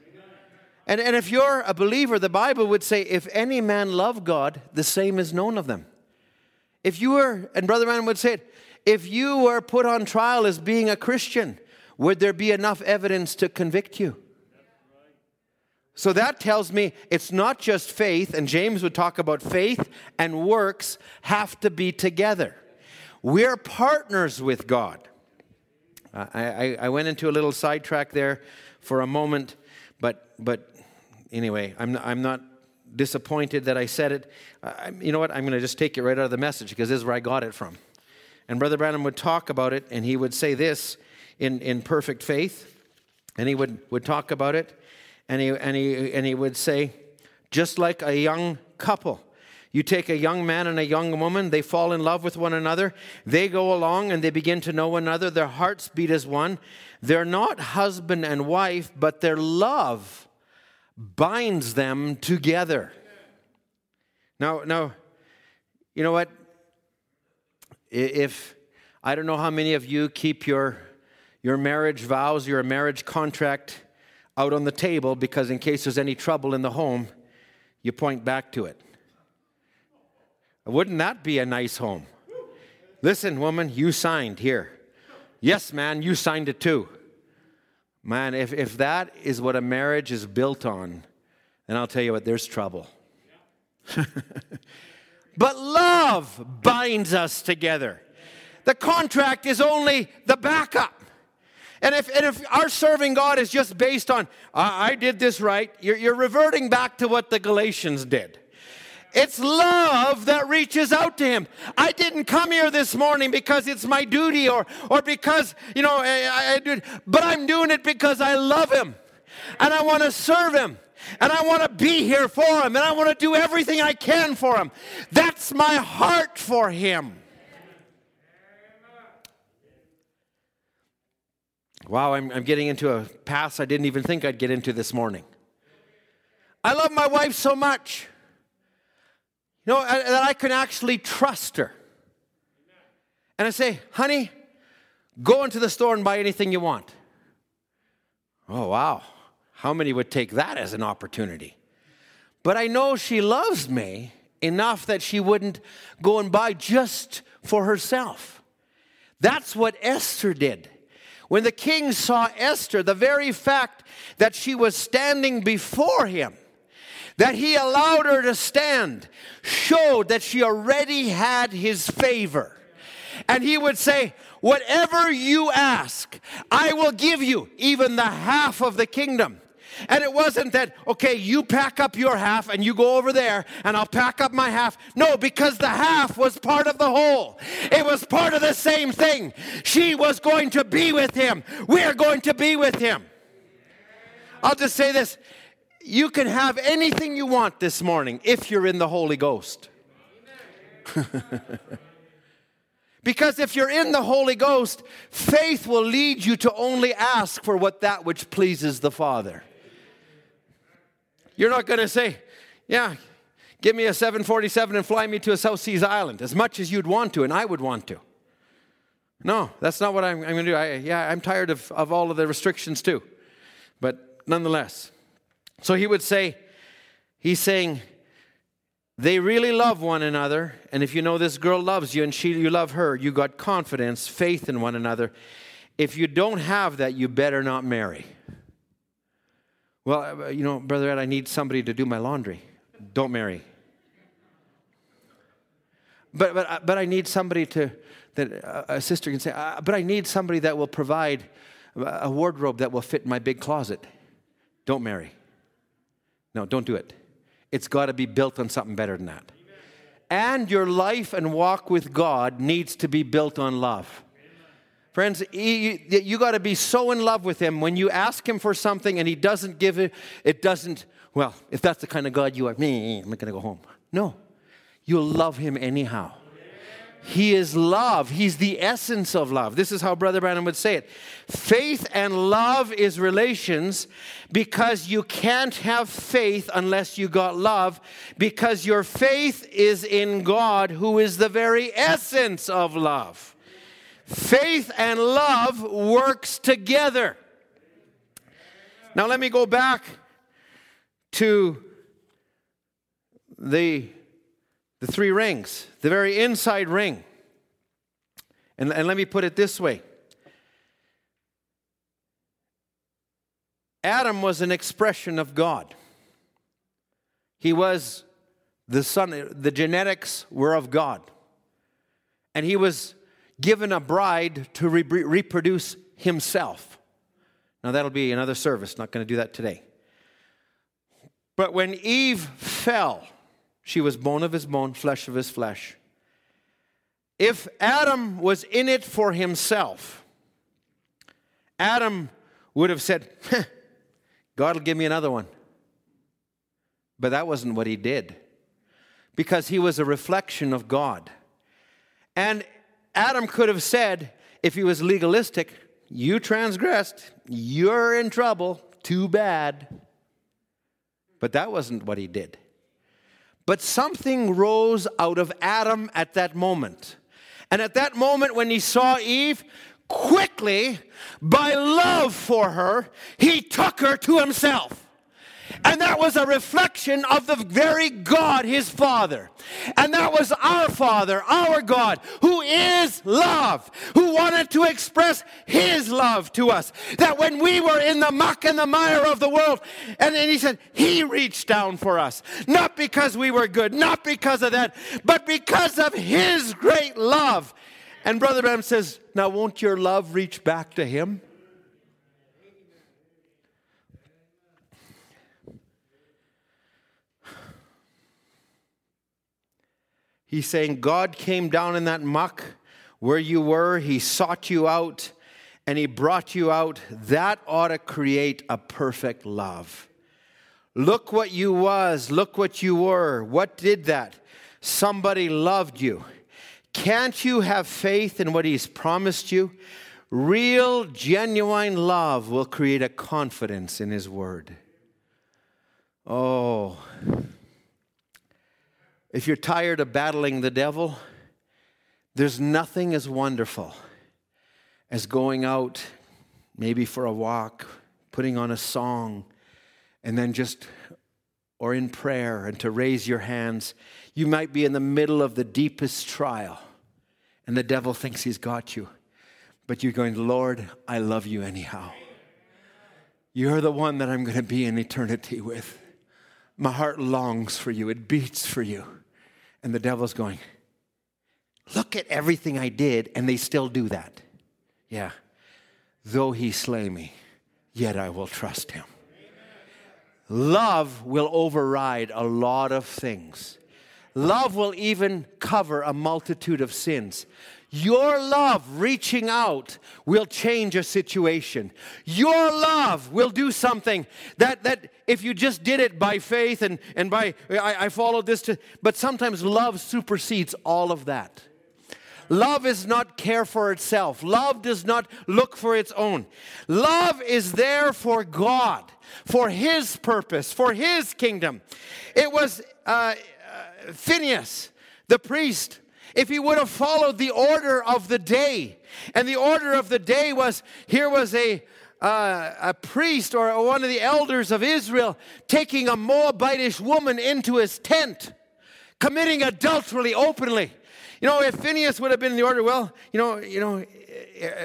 And, and if you're a believer, the Bible would say, if any man love God, the same is known of them. If you were, and Brother Branham would say it, if you were put on trial as being a Christian, would there be enough evidence to convict you? So that tells me it's not just faith, and James would talk about faith and works have to be together. We're partners with God. I, I, went into a little sidetrack there for a moment, but, but anyway, I'm I'm not disappointed that I said it. You know what? I'm going to just take it right out of the message because this is where I got it from. And Brother Branham would talk about it, and he would say this in, in perfect faith, and he would, would talk about it, and he, and, he, and he would say, just like a young couple you take a young man and a young woman, they fall in love with one another. They go along and they begin to know one another. Their hearts beat as one. They're not husband and wife, but their love binds them together. Now, now, you know what? If I don't know how many of you keep your your marriage vows, your marriage contract out on the table because in case there's any trouble in the home, you point back to it. Wouldn't that be a nice home? Listen, woman, you signed here. Yes, man, you signed it too. Man, if, if that is what a marriage is built on, then I'll tell you what, there's trouble. but love binds us together. The contract is only the backup. And if, and if our serving God is just based on, I, I did this right, you're, you're reverting back to what the Galatians did. It's love that reaches out to him. I didn't come here this morning because it's my duty or, or because, you know, I, I, I but I'm doing it because I love him and I want to serve him. And I want to be here for him. And I want to do everything I can for him. That's my heart for him. Wow, I'm, I'm getting into a path I didn't even think I'd get into this morning. I love my wife so much. You know, that I can actually trust her. And I say, honey, go into the store and buy anything you want. Oh, wow. How many would take that as an opportunity? But I know she loves me enough that she wouldn't go and buy just for herself. That's what Esther did. When the king saw Esther, the very fact that she was standing before him, that he allowed her to stand, showed that she already had his favor. And he would say, Whatever you ask, I will give you, even the half of the kingdom. And it wasn't that, okay, you pack up your half and you go over there and I'll pack up my half. No, because the half was part of the whole. It was part of the same thing. She was going to be with him. We're going to be with him. I'll just say this you can have anything you want this morning if you're in the Holy Ghost. because if you're in the Holy Ghost, faith will lead you to only ask for what that which pleases the Father. You're not going to say, Yeah, give me a 747 and fly me to a South Seas island as much as you'd want to and I would want to. No, that's not what I'm, I'm going to do. I, yeah, I'm tired of, of all of the restrictions too. But nonetheless. So he would say, He's saying, they really love one another, and if you know this girl loves you and she you love her, you got confidence, faith in one another. If you don't have that, you better not marry. Well, uh, you know, Brother Ed, I need somebody to do my laundry. Don't marry. But, but, uh, but I need somebody to, that uh, a sister can say, but I need somebody that will provide a wardrobe that will fit my big closet. Don't marry. No, don't do it. It's got to be built on something better than that. And your life and walk with God needs to be built on love. Friends, you, you got to be so in love with Him when you ask Him for something and He doesn't give it, it doesn't, well, if that's the kind of God you are, me, I'm not going to go home. No, you'll love Him anyhow. He is love. He's the essence of love. This is how Brother Branham would say it. Faith and love is relations because you can't have faith unless you got love, because your faith is in God, who is the very essence of love. Faith and love works together. Now let me go back to the, the three rings, the very inside ring. And, and let me put it this way Adam was an expression of God. He was the son, the genetics were of God. And he was given a bride to re- reproduce himself. Now, that'll be another service, not going to do that today. But when Eve fell, she was bone of his bone, flesh of his flesh. If Adam was in it for himself, Adam would have said, God will give me another one. But that wasn't what he did because he was a reflection of God. And Adam could have said, if he was legalistic, you transgressed, you're in trouble, too bad. But that wasn't what he did. But something rose out of Adam at that moment. And at that moment, when he saw Eve, quickly, by love for her, he took her to himself. And that was a reflection of the very God, his Father. And that was our Father, our God, who is love, who wanted to express his love to us. That when we were in the muck and the mire of the world, and then he said, He reached down for us. Not because we were good, not because of that, but because of his great love. And Brother Branham says, Now won't your love reach back to him? He's saying, God came down in that muck where you were, He sought you out, and He brought you out. That ought to create a perfect love. Look what you was, look what you were. What did that? Somebody loved you. Can't you have faith in what he's promised you? Real, genuine love will create a confidence in his word. Oh, if you're tired of battling the devil, there's nothing as wonderful as going out, maybe for a walk, putting on a song, and then just, or in prayer, and to raise your hands. You might be in the middle of the deepest trial, and the devil thinks he's got you. But you're going, Lord, I love you anyhow. You're the one that I'm going to be in eternity with. My heart longs for you, it beats for you. And the devil's going, Look at everything I did, and they still do that. Yeah. Though he slay me, yet I will trust him. Love will override a lot of things. Love will even cover a multitude of sins. Your love reaching out will change a situation. Your love will do something that, that if you just did it by faith and, and by, I, I followed this to, but sometimes love supersedes all of that. Love is not care for itself. Love does not look for its own. Love is there for God, for His purpose, for His kingdom. It was uh, Phineas, the priest, if he would have followed the order of the day, and the order of the day was here was a uh, a priest or one of the elders of Israel taking a Moabitish woman into his tent, committing adultery openly. You know, if Phineas would have been in the order, well, you know, you know,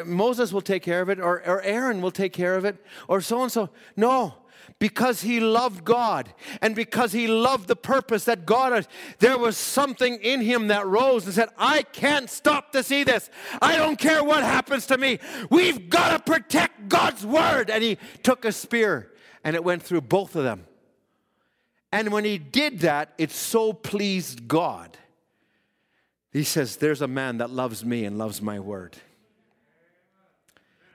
Moses will take care of it, or, or Aaron will take care of it, or so and so. No, because he loved God and because he loved the purpose that God had, there was something in him that rose and said, I can't stop to see this. I don't care what happens to me. We've got to protect God's word. And he took a spear and it went through both of them. And when he did that, it so pleased God he says, There's a man that loves me and loves my word.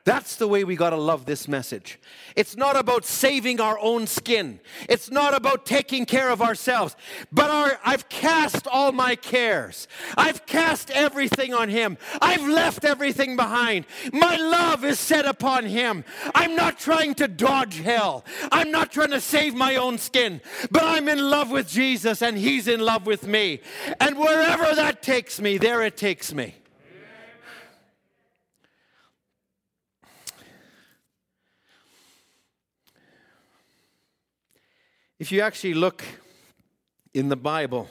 That's the way we got to love this message. It's not about saving our own skin. It's not about taking care of ourselves. But our, I've cast all my cares. I've cast everything on Him. I've left everything behind. My love is set upon Him. I'm not trying to dodge hell. I'm not trying to save my own skin. But I'm in love with Jesus and He's in love with me. And wherever that takes me, there it takes me. If you actually look in the Bible,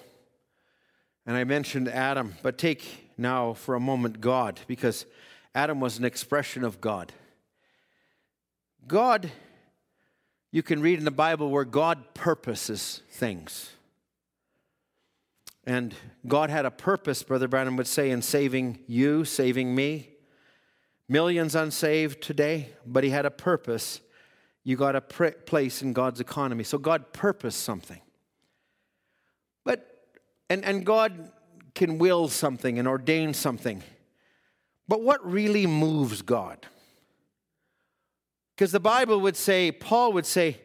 and I mentioned Adam, but take now for a moment God, because Adam was an expression of God. God, you can read in the Bible where God purposes things. And God had a purpose, Brother Branham would say, in saving you, saving me. Millions unsaved today, but He had a purpose you got a place in God's economy. So God purposed something. But, and, and God can will something and ordain something. But what really moves God? Because the Bible would say, Paul would say,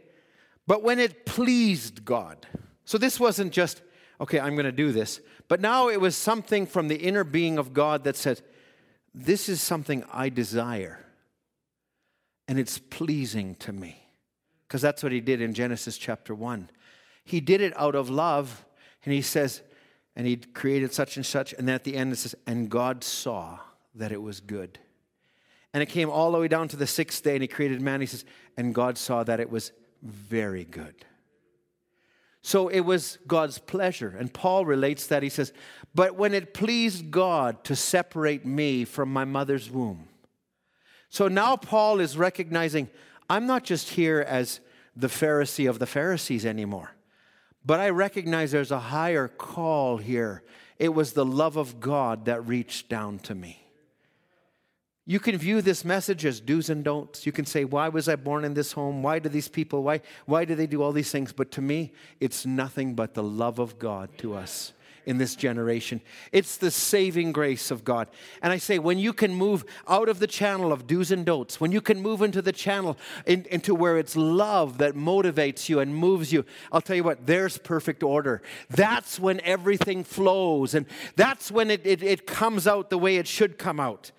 but when it pleased God. So this wasn't just, okay, I'm going to do this. But now it was something from the inner being of God that said, this is something I desire and it's pleasing to me. Because that's what he did in Genesis chapter 1. He did it out of love, and he says, and he created such and such, and then at the end it says, and God saw that it was good. And it came all the way down to the sixth day, and he created man. He says, and God saw that it was very good. So it was God's pleasure. And Paul relates that. He says, But when it pleased God to separate me from my mother's womb, so now Paul is recognizing I'm not just here as the Pharisee of the Pharisees anymore, but I recognize there's a higher call here. It was the love of God that reached down to me. You can view this message as do's and don'ts. You can say, Why was I born in this home? Why do these people, why, why do they do all these things? But to me, it's nothing but the love of God to us. In this generation. It's the saving grace of God. And I say, when you can move out of the channel of do's and don'ts, when you can move into the channel in, into where it's love that motivates you and moves you, I'll tell you what, there's perfect order. That's when everything flows, and that's when it, it, it comes out the way it should come out.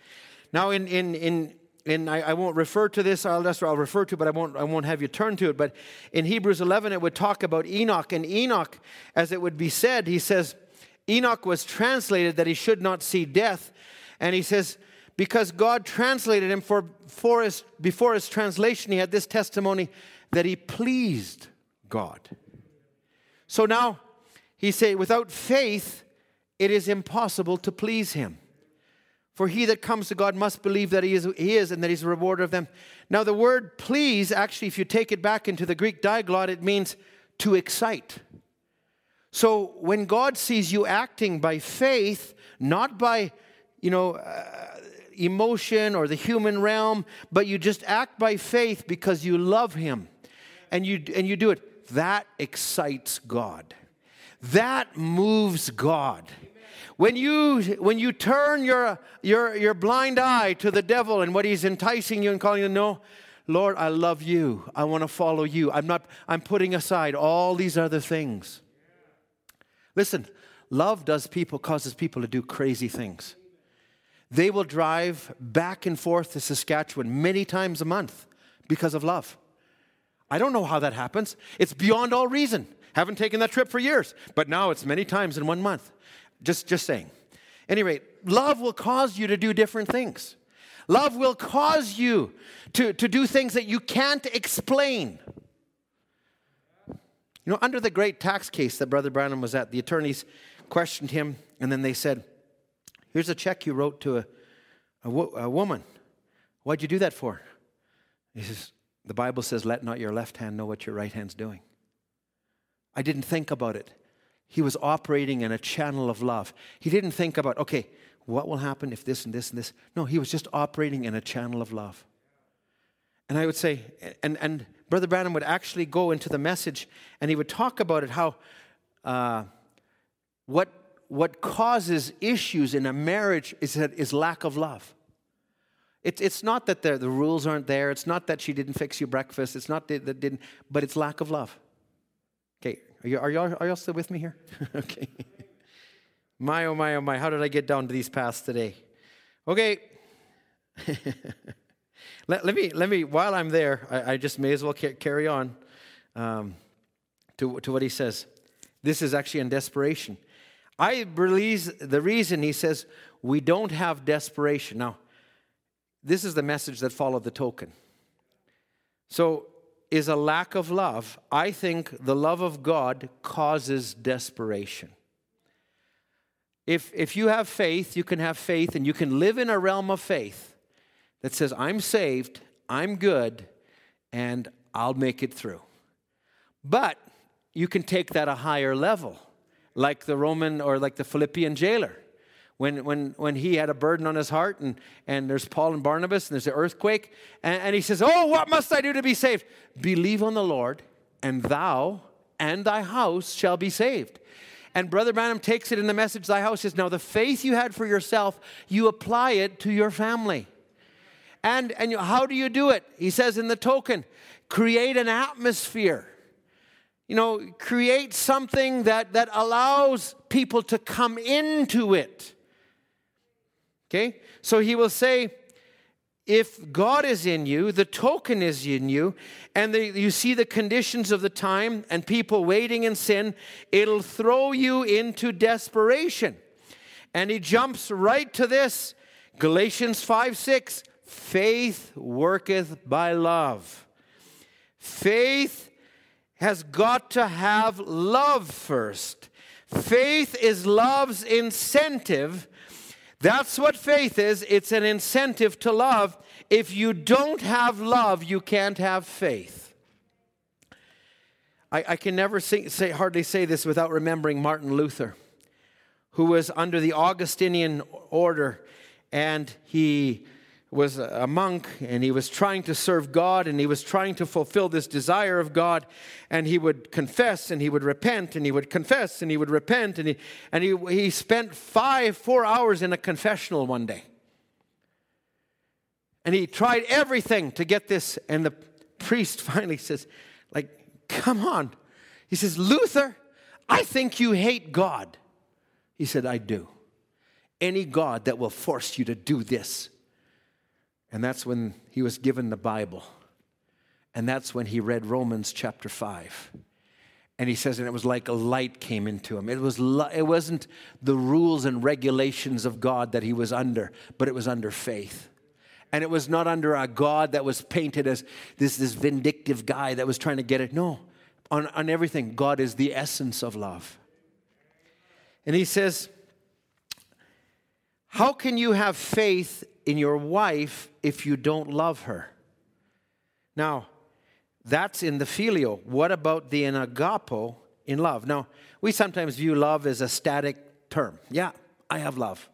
Now, in, in, in and I, I, won't refer to this, I'll, I'll refer to, but I won't, I won't have you turn to it. But in Hebrews 11, it would talk about Enoch. And Enoch, as it would be said, he says, Enoch was translated that he should not see death. And he says, because God translated him for, for his, before his translation, he had this testimony that he pleased God. So now, he said, without faith, it is impossible to please him. For he that comes to God must believe that he is, he is and that he's a rewarder of them. Now, the word please, actually, if you take it back into the Greek diaglott, it means to excite. So when God sees you acting by faith, not by, you know, uh, emotion or the human realm, but you just act by faith because you love him and you, and you do it, that excites God. That moves God. When you, when you turn your, your, your blind eye to the devil and what he's enticing you and calling you, no, Lord, I love you. I want to follow you. I'm not, I'm putting aside all these other things. Listen, love does people, causes people to do crazy things. They will drive back and forth to Saskatchewan many times a month because of love. I don't know how that happens. It's beyond all reason. Haven't taken that trip for years, but now it's many times in one month. Just, just saying. Anyway, love will cause you to do different things. Love will cause you to, to do things that you can't explain. You know, under the great tax case that Brother Branham was at, the attorneys questioned him, and then they said, Here's a check you wrote to a, a, wo- a woman. Why'd you do that for? He says, The Bible says, Let not your left hand know what your right hand's doing. I didn't think about it. He was operating in a channel of love. He didn't think about, okay, what will happen if this and this and this? No, he was just operating in a channel of love. And I would say, and, and Brother Branham would actually go into the message and he would talk about it how uh, what, what causes issues in a marriage is, that, is lack of love. It, it's not that the, the rules aren't there, it's not that she didn't fix you breakfast, it's not that, that didn't, but it's lack of love. Okay, are, you, are, y'all, are y'all still with me here? okay. My, oh, my, oh, my. How did I get down to these paths today? Okay. let, let, me, let me, while I'm there, I, I just may as well carry on um, to, to what he says. This is actually in desperation. I believe the reason he says we don't have desperation. Now, this is the message that followed the token. So is a lack of love. I think the love of God causes desperation. If, if you have faith, you can have faith and you can live in a realm of faith that says, I'm saved, I'm good, and I'll make it through. But you can take that a higher level, like the Roman or like the Philippian jailer when, when, when he had a burden on his heart, and, and there's Paul and Barnabas, and there's an earthquake, and, and he says, Oh, what must I do to be saved? Believe on the Lord, and thou and thy house shall be saved. And Brother Branham takes it in the message, Thy house is Now the faith you had for yourself, you apply it to your family. And, and how do you do it? He says in the token, create an atmosphere. You know, create something that, that allows people to come into it. Okay? So he will say, if God is in you, the token is in you, and the, you see the conditions of the time and people waiting in sin, it'll throw you into desperation. And he jumps right to this Galatians 5 6 faith worketh by love. Faith has got to have love first. Faith is love's incentive that's what faith is it's an incentive to love. If you don't have love, you can't have faith. I, I can never say, say, hardly say this without remembering Martin Luther, who was under the Augustinian order and he was a monk and he was trying to serve God and he was trying to fulfill this desire of God and he would confess and he would repent and he would confess and he would repent and he and he, he spent five four hours in a confessional one day. And he tried everything to get this and the priest finally says like come on. He says Luther I think you hate God. He said I do. Any God that will force you to do this and that's when he was given the Bible. And that's when he read Romans chapter 5. And he says, and it was like a light came into him. It, was, it wasn't the rules and regulations of God that he was under, but it was under faith. And it was not under a God that was painted as this, this vindictive guy that was trying to get it. No, on, on everything, God is the essence of love. And he says, How can you have faith in your wife if you don't love her. Now, that's in the phileo. What about the in agapo in love? Now, we sometimes view love as a static term. Yeah, I have love.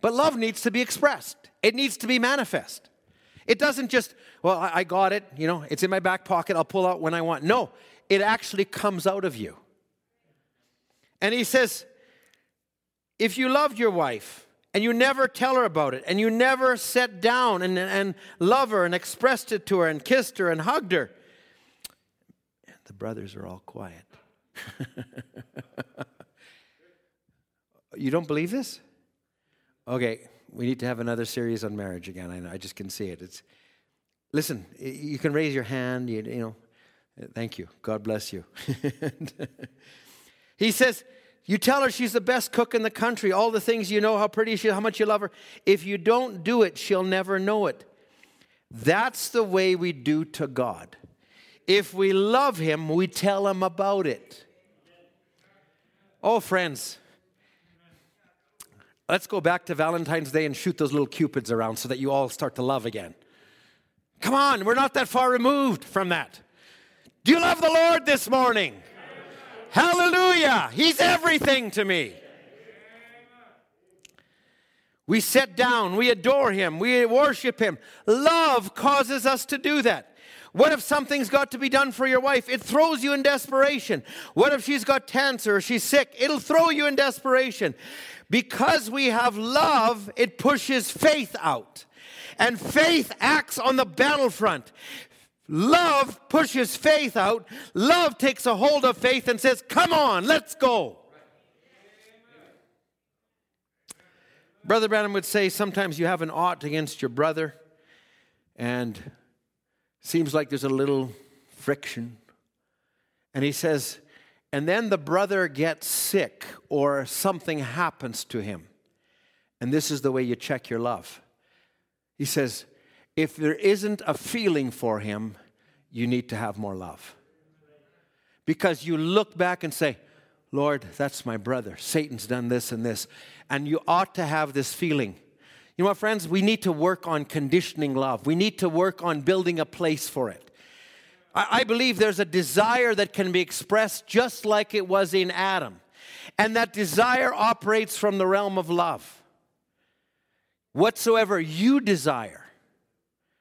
But love needs to be expressed, it needs to be manifest. It doesn't just, well, I got it, you know, it's in my back pocket, I'll pull out when I want. No, it actually comes out of you. And he says, if you loved your wife, and you never tell her about it, and you never sat down and, and love her and expressed it to her and kissed her and hugged her. And The brothers are all quiet. you don't believe this? Okay, we need to have another series on marriage again. I know, I just can see it. It's listen. You can raise your hand. You, you know, thank you. God bless you. he says you tell her she's the best cook in the country, all the things you know, how pretty she is, how much you love her. If you don't do it, she'll never know it. That's the way we do to God. If we love Him, we tell Him about it. Oh, friends, let's go back to Valentine's Day and shoot those little cupids around so that you all start to love again. Come on, we're not that far removed from that. Do you love the Lord this morning? Hallelujah. He's everything to me. We sit down, we adore Him, we worship Him. Love causes us to do that. What if something's got to be done for your wife? It throws you in desperation. What if she's got cancer or she's sick? It'll throw you in desperation. Because we have love, it pushes faith out. And faith acts on the battlefront. Love pushes faith out. Love takes a hold of faith and says, Come on, let's go. Brother Branham would say sometimes you have an ought against your brother, and seems like there's a little friction. And he says, and then the brother gets sick or something happens to him. And this is the way you check your love. He says, if there isn't a feeling for him, you need to have more love. Because you look back and say, Lord, that's my brother. Satan's done this and this. And you ought to have this feeling. You know what, friends? We need to work on conditioning love. We need to work on building a place for it. I, I believe there's a desire that can be expressed just like it was in Adam. And that desire operates from the realm of love. Whatsoever you desire,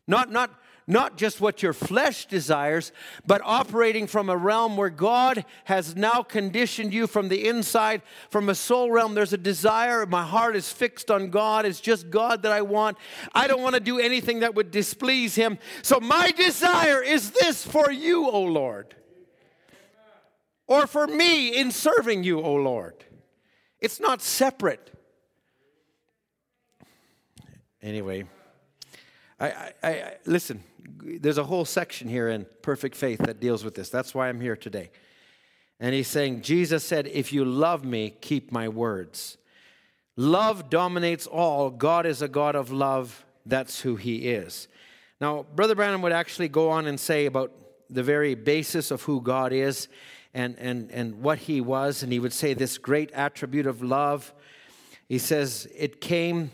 not, not, not just what your flesh desires, but operating from a realm where God has now conditioned you from the inside, from a soul realm. There's a desire. My heart is fixed on God. It's just God that I want. I don't want to do anything that would displease Him. So my desire is this for you, O Lord, or for me in serving you, O Lord. It's not separate. Anyway. I, I, I, listen, there's a whole section here in Perfect Faith that deals with this. That's why I'm here today. And he's saying, Jesus said, If you love me, keep my words. Love dominates all. God is a God of love. That's who he is. Now, Brother Branham would actually go on and say about the very basis of who God is and, and, and what he was. And he would say this great attribute of love. He says, It came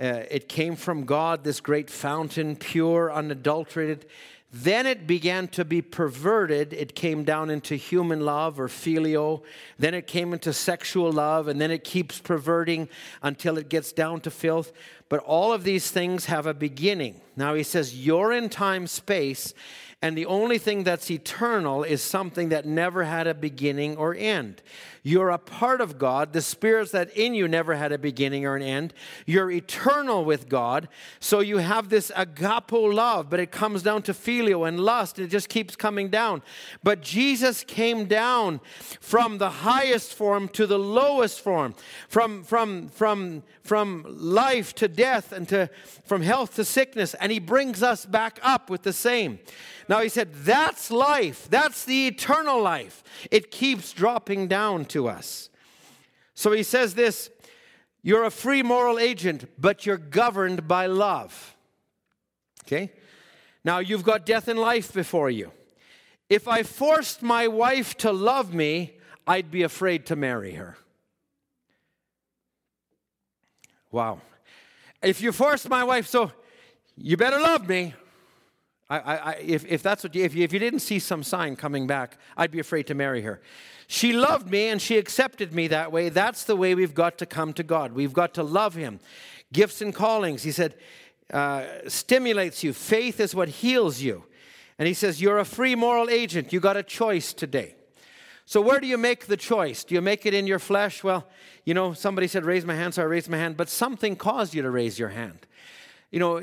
uh, it came from God, this great fountain, pure, unadulterated. Then it began to be perverted. It came down into human love or phileo. Then it came into sexual love, and then it keeps perverting until it gets down to filth. But all of these things have a beginning. Now he says, You're in time space, and the only thing that's eternal is something that never had a beginning or end. You're a part of God. The spirits that in you never had a beginning or an end. You're eternal with God. So you have this agapo love, but it comes down to phileo and lust. It just keeps coming down. But Jesus came down from the highest form to the lowest form, from, from, from, from life to death and to, from health to sickness, and he brings us back up with the same. Now he said, that's life. That's the eternal life. It keeps dropping down to us. So he says this you're a free moral agent, but you're governed by love. Okay? Now you've got death and life before you. If I forced my wife to love me, I'd be afraid to marry her. Wow. If you forced my wife, so you better love me, I, I, if, if that's what you, if you, if you didn't see some sign coming back, I'd be afraid to marry her. She loved me and she accepted me that way. That's the way we've got to come to God. We've got to love Him. Gifts and callings, He said, uh, stimulates you. Faith is what heals you. And He says, You're a free moral agent. You got a choice today. So, where do you make the choice? Do you make it in your flesh? Well, you know, somebody said, Raise my hand, so I raised my hand, but something caused you to raise your hand you know,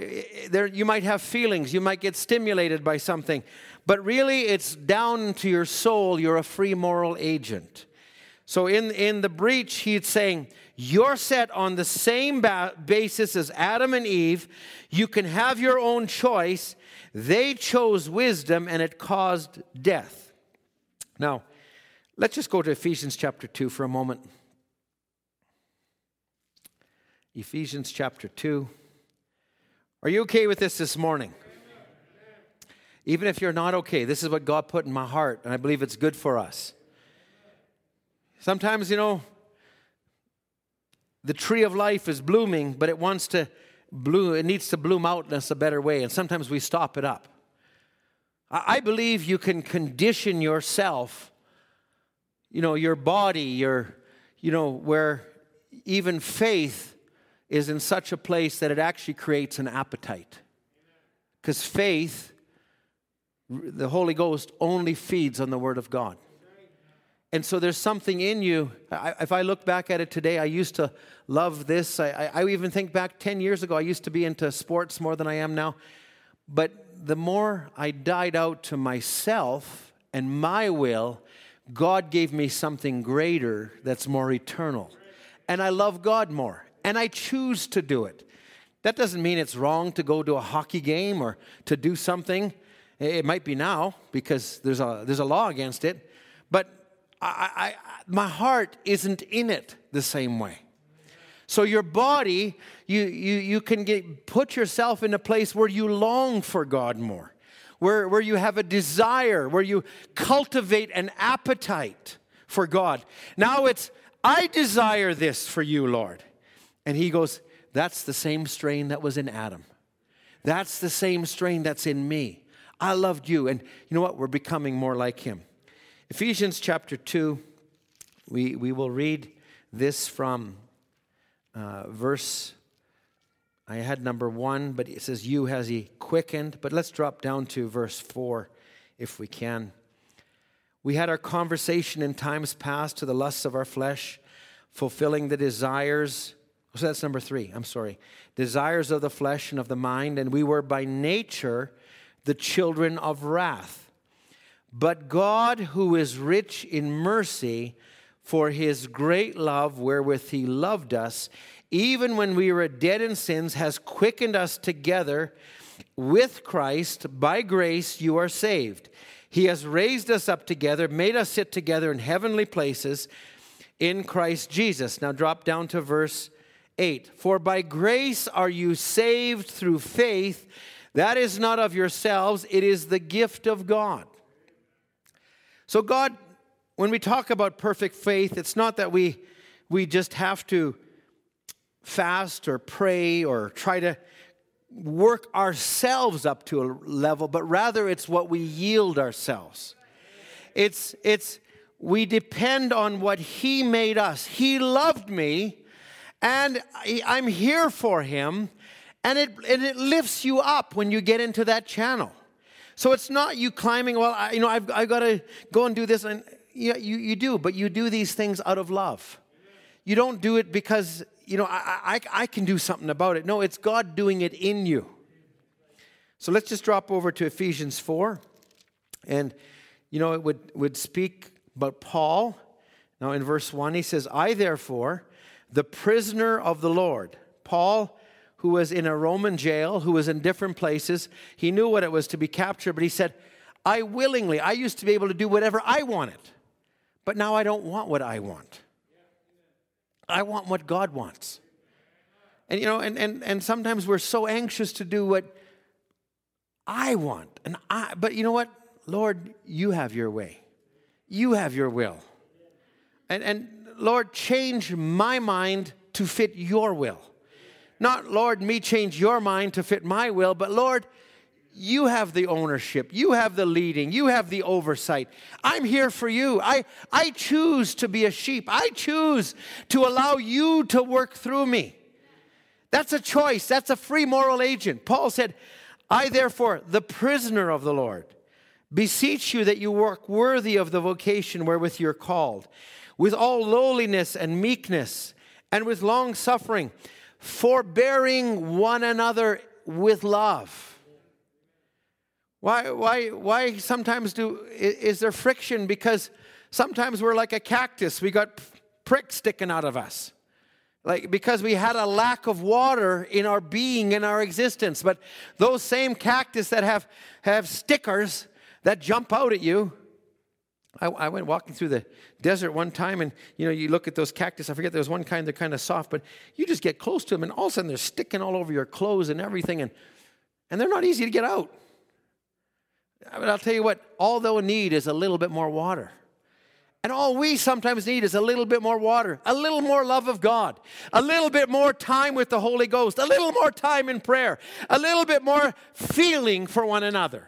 there, you might have feelings, you might get stimulated by something, but really it's down to your soul, you're a free moral agent. So in, in the breach, he's saying, You're set on the same ba- basis as Adam and Eve. You can have your own choice. They chose wisdom and it caused death. Now, let's just go to Ephesians chapter 2 for a moment. Ephesians chapter 2. Are you okay with this this morning? Even if you're not okay, this is what God put in my heart, and I believe it's good for us. Sometimes, you know, the tree of life is blooming, but it wants to bloom, it needs to bloom out in us a better way, and sometimes we stop it up. I believe you can condition yourself, you know, your body, your, you know, where even faith is in such a place that it actually creates an appetite. Because faith, the Holy Ghost, only feeds on the Word of God. And so there's something in you. I, if I look back at it today, I used to love this. I, I, I even think back 10 years ago, I used to be into sports more than I am now. But the more I died out to myself and my will, God gave me something greater that's more eternal. And I love God more and I choose to do it. That doesn't mean it's wrong to go to a hockey game or to do something. It might be now because there's a, there's a law against it, but I, I, my heart isn't in it the same way. So your body, you, you, you can get, put yourself in a place where you long for God more, where, where you have a desire, where you cultivate an appetite for God. Now it's, I desire this for you, Lord. And he goes, That's the same strain that was in Adam. That's the same strain that's in me. I loved you. And you know what? We're becoming more like him. Ephesians chapter 2, we, we will read this from uh, verse, I had number one, but it says, You has he quickened. But let's drop down to verse 4 if we can. We had our conversation in times past to the lusts of our flesh, fulfilling the desires so that's number three. I'm sorry. Desires of the flesh and of the mind, and we were by nature the children of wrath. But God, who is rich in mercy, for his great love wherewith he loved us, even when we were dead in sins, has quickened us together with Christ. By grace you are saved. He has raised us up together, made us sit together in heavenly places in Christ Jesus. Now drop down to verse 8 For by grace are you saved through faith. That is not of yourselves, it is the gift of God. So, God, when we talk about perfect faith, it's not that we, we just have to fast or pray or try to work ourselves up to a level, but rather it's what we yield ourselves. It's, it's, we depend on what He made us. He loved me, and I'm here for Him, and it, and it lifts you up when you get into that channel. So it's not you climbing, well, I, you know, I've, I've got to go and do this. And yeah, you, you do, but you do these things out of love. You don't do it because, you know, I, I, I can do something about it. No, it's God doing it in you. So let's just drop over to Ephesians 4. And, you know, it would, would speak about Paul. Now, in verse 1, he says, I therefore, the prisoner of the Lord. Paul, who was in a Roman jail, who was in different places, he knew what it was to be captured, but he said, I willingly, I used to be able to do whatever I wanted, but now I don't want what I want. I want what God wants. And you know, and, and, and sometimes we're so anxious to do what I want. And I but you know what? Lord, you have your way. You have your will. And and Lord, change my mind to fit your will. Not, Lord, me change your mind to fit my will, but Lord, you have the ownership. You have the leading. You have the oversight. I'm here for you. I, I choose to be a sheep. I choose to allow you to work through me. That's a choice. That's a free moral agent. Paul said, I therefore, the prisoner of the Lord, beseech you that you work worthy of the vocation wherewith you're called, with all lowliness and meekness, and with long suffering, forbearing one another with love. Why, why, why sometimes do, is there friction? Because sometimes we're like a cactus. We got pricks sticking out of us. Like, because we had a lack of water in our being, in our existence. But those same cactus that have, have stickers that jump out at you, I, I, went walking through the desert one time, and you know, you look at those cactus. I forget there was one kind they're kind of soft, but you just get close to them, and all of a sudden they're sticking all over your clothes and everything, and and they're not easy to get out. But I'll tell you what, all they'll need is a little bit more water. And all we sometimes need is a little bit more water, a little more love of God, a little bit more time with the Holy Ghost, a little more time in prayer, a little bit more feeling for one another.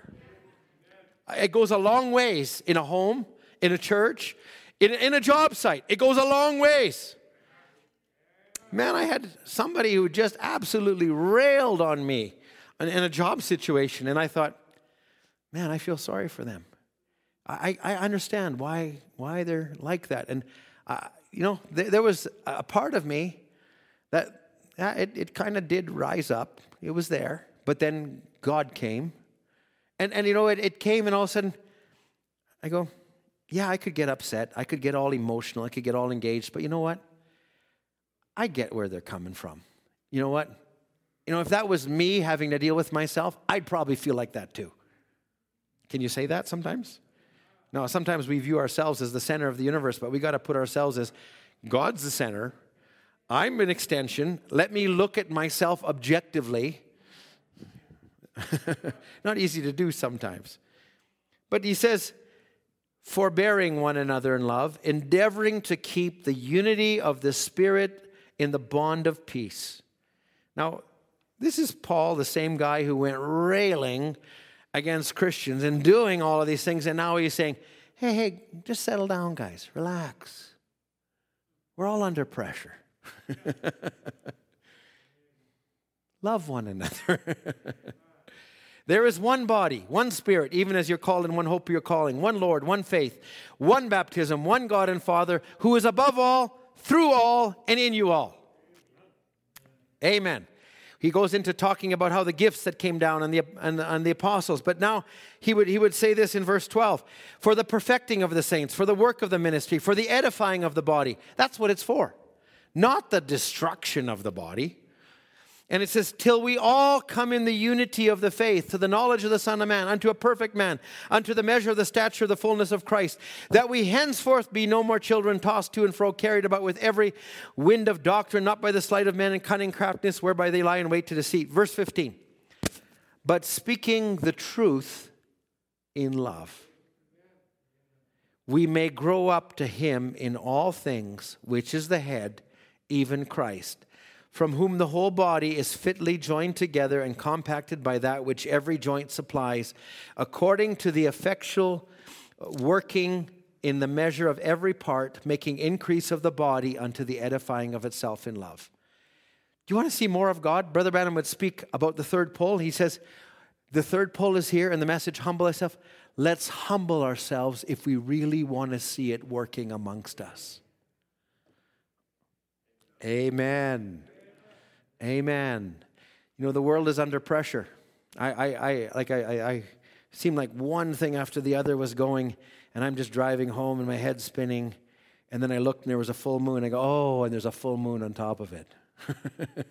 It goes a long ways in a home, in a church, in, in a job site. It goes a long ways. Man, I had somebody who just absolutely railed on me in a job situation, and I thought, man, I feel sorry for them. I, I understand why, why they're like that. And, uh, you know, th- there was a part of me that yeah, it, it kind of did rise up. It was there. But then God came. And, and you know, it, it came, and all of a sudden, I go, yeah, I could get upset. I could get all emotional. I could get all engaged. But you know what? I get where they're coming from. You know what? You know, if that was me having to deal with myself, I'd probably feel like that too. Can you say that sometimes? No, sometimes we view ourselves as the center of the universe, but we got to put ourselves as God's the center. I'm an extension. Let me look at myself objectively. Not easy to do sometimes. But he says, forbearing one another in love, endeavoring to keep the unity of the Spirit in the bond of peace. Now, this is Paul, the same guy who went railing against Christians and doing all of these things. And now he's saying, hey, hey, just settle down, guys, relax. We're all under pressure. Love one another. there is one body, one spirit, even as you're called in one hope you're calling, one Lord, one faith, one baptism, one God and Father, who is above all, through all, and in you all. Amen. He goes into talking about how the gifts that came down on the, on the, on the apostles. But now he would, he would say this in verse 12 for the perfecting of the saints, for the work of the ministry, for the edifying of the body. That's what it's for. Not the destruction of the body, and it says, Till we all come in the unity of the faith, to the knowledge of the Son of Man, unto a perfect man, unto the measure of the stature of the fullness of Christ, that we henceforth be no more children tossed to and fro, carried about with every wind of doctrine, not by the sleight of men and cunning craftiness, whereby they lie in wait to deceit. Verse 15. But speaking the truth in love, we may grow up to him in all things, which is the head, even Christ from whom the whole body is fitly joined together and compacted by that which every joint supplies, according to the effectual working in the measure of every part, making increase of the body unto the edifying of itself in love. Do you want to see more of God? Brother Branham would speak about the third pull. He says, The third pull is here, and the message, humble thyself. Let's humble ourselves if we really want to see it working amongst us. Amen. Amen. You know, the world is under pressure. I, I, I like I, I, I like one thing after the other was going, and I'm just driving home and my head's spinning. And then I looked and there was a full moon. I go, oh, and there's a full moon on top of it.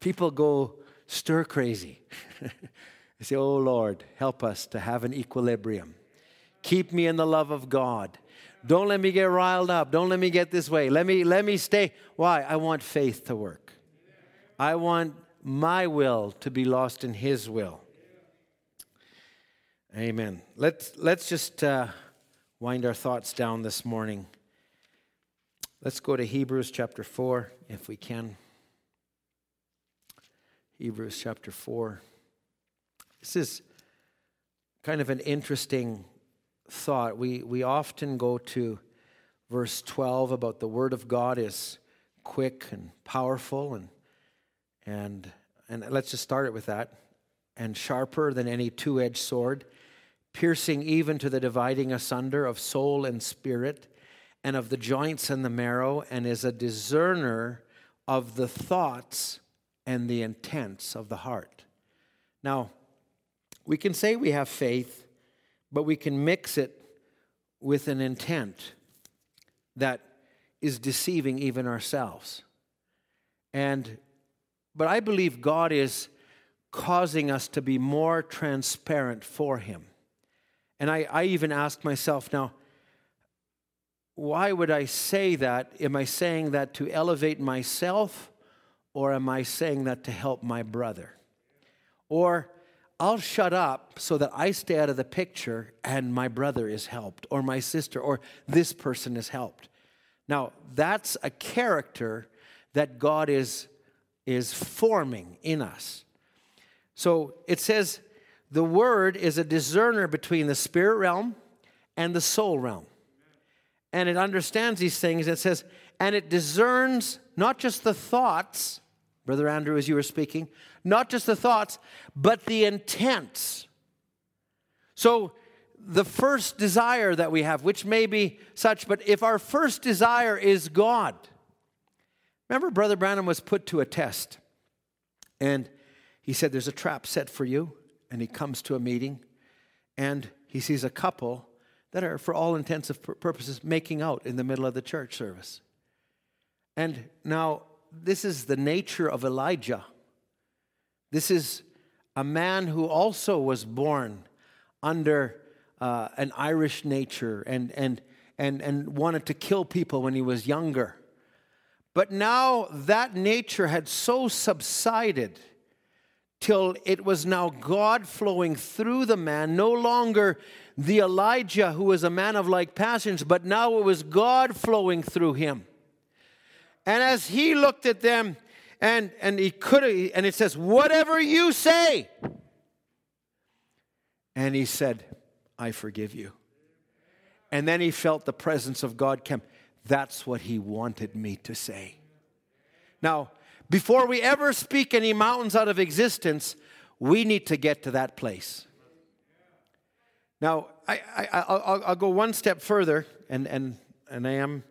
People go stir crazy. they say, oh Lord, help us to have an equilibrium. Keep me in the love of God. Don't let me get riled up. Don't let me get this way. Let me let me stay. Why? I want faith to work. I want my will to be lost in his will. Amen. Let's, let's just uh, wind our thoughts down this morning. Let's go to Hebrews chapter 4, if we can. Hebrews chapter 4. This is kind of an interesting thought. We, we often go to verse 12 about the Word of God is quick and powerful, and, and, and let's just start it with that. And sharper than any two edged sword piercing even to the dividing asunder of soul and spirit, and of the joints and the marrow, and is a discerner of the thoughts and the intents of the heart. Now, we can say we have faith, but we can mix it with an intent that is deceiving even ourselves. And but I believe God is causing us to be more transparent for him. And I, I even ask myself now, why would I say that? Am I saying that to elevate myself or am I saying that to help my brother? Or I'll shut up so that I stay out of the picture and my brother is helped or my sister or this person is helped. Now, that's a character that God is, is forming in us. So it says, the word is a discerner between the spirit realm and the soul realm. And it understands these things. It says, and it discerns not just the thoughts, Brother Andrew, as you were speaking, not just the thoughts, but the intents. So, the first desire that we have, which may be such, but if our first desire is God, remember, Brother Branham was put to a test, and he said, There's a trap set for you and he comes to a meeting and he sees a couple that are, for all intents and purposes, making out in the middle of the church service. And now, this is the nature of Elijah. This is a man who also was born under uh, an Irish nature and, and, and, and wanted to kill people when he was younger. But now that nature had so subsided till it was now God flowing through the man, no longer the Elijah who was a man of like passions, but now it was God flowing through him. And as he looked at them, and, and he could and it says, Whatever you say. And he said, I forgive you. And then he felt the presence of God come. That's what he wanted me to say. Now, before we ever speak any mountains out of existence, we need to get to that place. Now, I, will go one step further, and, and, and I am,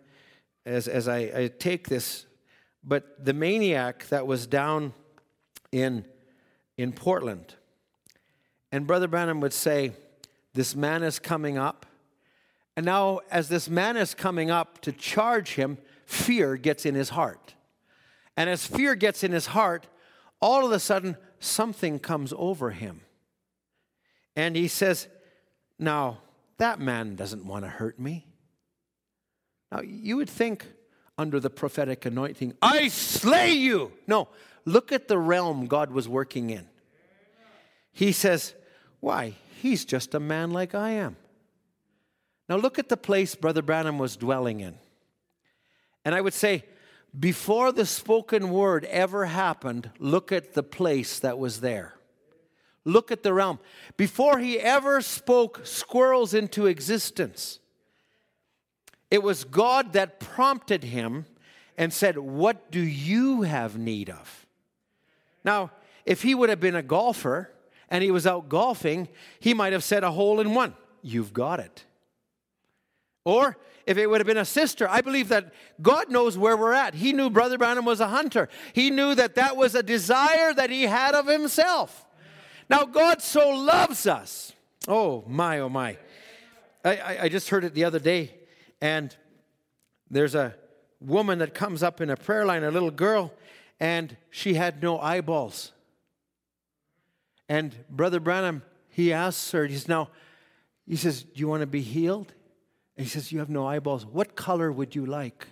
as, as I, I take this, but the maniac that was down in, in Portland, and Brother Branham would say, This man is coming up. And now, as this man is coming up to charge him, fear gets in his heart. And as fear gets in his heart, all of a sudden something comes over him. And he says, Now, that man doesn't want to hurt me. Now, you would think under the prophetic anointing, I slay you. No, look at the realm God was working in. He says, Why? He's just a man like I am. Now, look at the place Brother Branham was dwelling in. And I would say, before the spoken word ever happened, look at the place that was there. Look at the realm. Before he ever spoke squirrels into existence, it was God that prompted him and said, What do you have need of? Now, if he would have been a golfer and he was out golfing, he might have said a hole in one. You've got it. Or if it would have been a sister, I believe that God knows where we're at. He knew Brother Branham was a hunter, he knew that that was a desire that he had of himself. Now, God so loves us. Oh, my, oh, my. I, I, I just heard it the other day, and there's a woman that comes up in a prayer line, a little girl, and she had no eyeballs. And Brother Branham, he asks her, he says, Now, he says, Do you want to be healed? And he says, You have no eyeballs. What color would you like?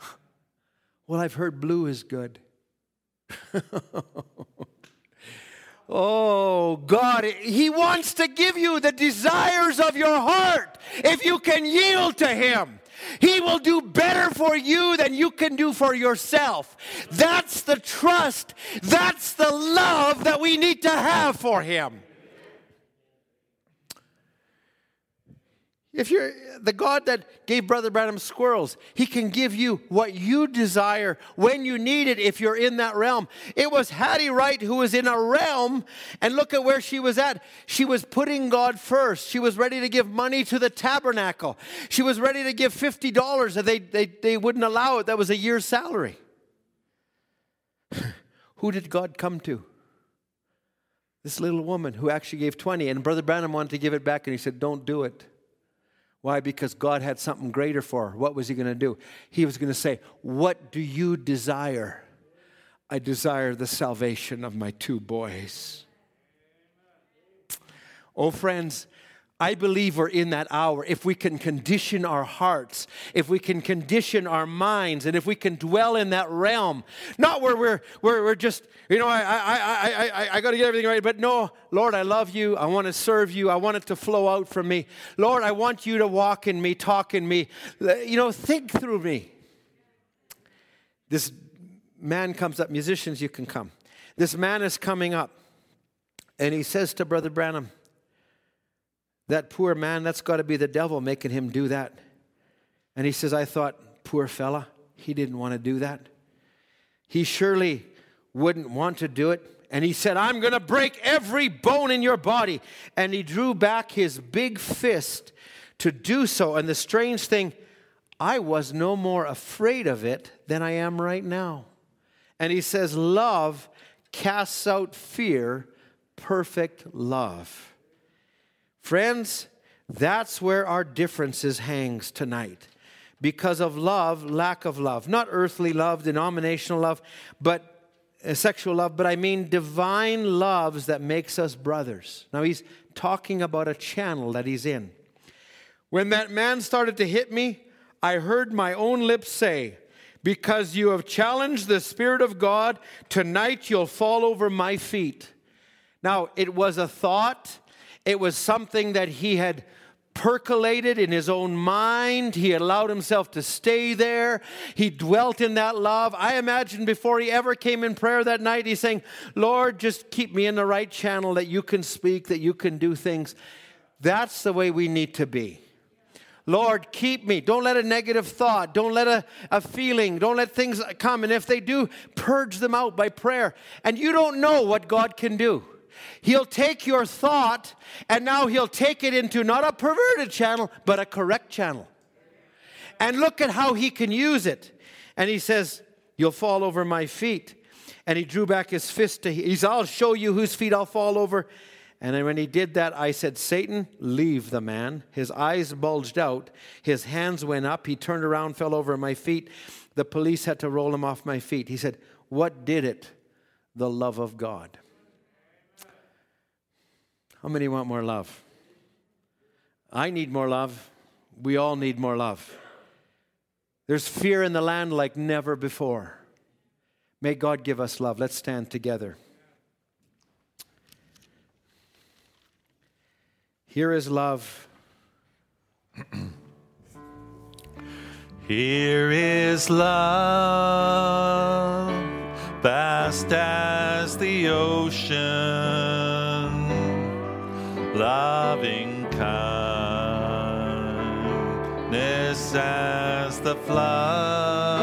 well, I've heard blue is good. Oh, God, He wants to give you the desires of your heart if you can yield to Him. He will do better for you than you can do for yourself. That's the trust, that's the love that we need to have for Him. If you're the God that gave Brother Branham squirrels, He can give you what you desire when you need it if you're in that realm. It was Hattie Wright who was in a realm, and look at where she was at. She was putting God first. She was ready to give money to the tabernacle. She was ready to give $50, and they, they, they wouldn't allow it. That was a year's salary. who did God come to? This little woman who actually gave 20, and Brother Branham wanted to give it back, and he said, Don't do it. Why? Because God had something greater for her. What was He going to do? He was going to say, What do you desire? I desire the salvation of my two boys. Oh, friends, I believe we're in that hour. If we can condition our hearts, if we can condition our minds, and if we can dwell in that realm, not where we're, where we're just, you know, I, I, I, I, I got to get everything right, but no, Lord, I love you. I want to serve you. I want it to flow out from me. Lord, I want you to walk in me, talk in me, uh, you know, think through me. This man comes up, musicians, you can come. This man is coming up, and he says to Brother Branham, that poor man, that's got to be the devil making him do that. And he says, I thought, poor fella, he didn't want to do that. He surely wouldn't want to do it. And he said, I'm going to break every bone in your body. And he drew back his big fist to do so. And the strange thing, I was no more afraid of it than I am right now. And he says, Love casts out fear, perfect love. Friends, that's where our differences hangs tonight. Because of love, lack of love. Not earthly love, denominational love, but uh, sexual love, but I mean divine loves that makes us brothers. Now he's talking about a channel that he's in. When that man started to hit me, I heard my own lips say, Because you have challenged the Spirit of God, tonight you'll fall over my feet. Now, it was a thought, it was something that he had percolated in his own mind. He allowed himself to stay there. He dwelt in that love. I imagine before he ever came in prayer that night, he's saying, Lord, just keep me in the right channel that you can speak, that you can do things. That's the way we need to be. Lord, keep me. Don't let a negative thought, don't let a, a feeling, don't let things come. And if they do, purge them out by prayer. And you don't know what God can do. He'll take your thought and now he'll take it into not a perverted channel, but a correct channel. And look at how he can use it. And he says, You'll fall over my feet. And he drew back his fist to, he he's, I'll show you whose feet I'll fall over. And when he did that, I said, Satan, leave the man. His eyes bulged out. His hands went up. He turned around, fell over my feet. The police had to roll him off my feet. He said, What did it? The love of God. How many want more love? I need more love. We all need more love. There's fear in the land like never before. May God give us love. Let's stand together. Here is love. Here is love, vast as the ocean, loving kindness as the flood.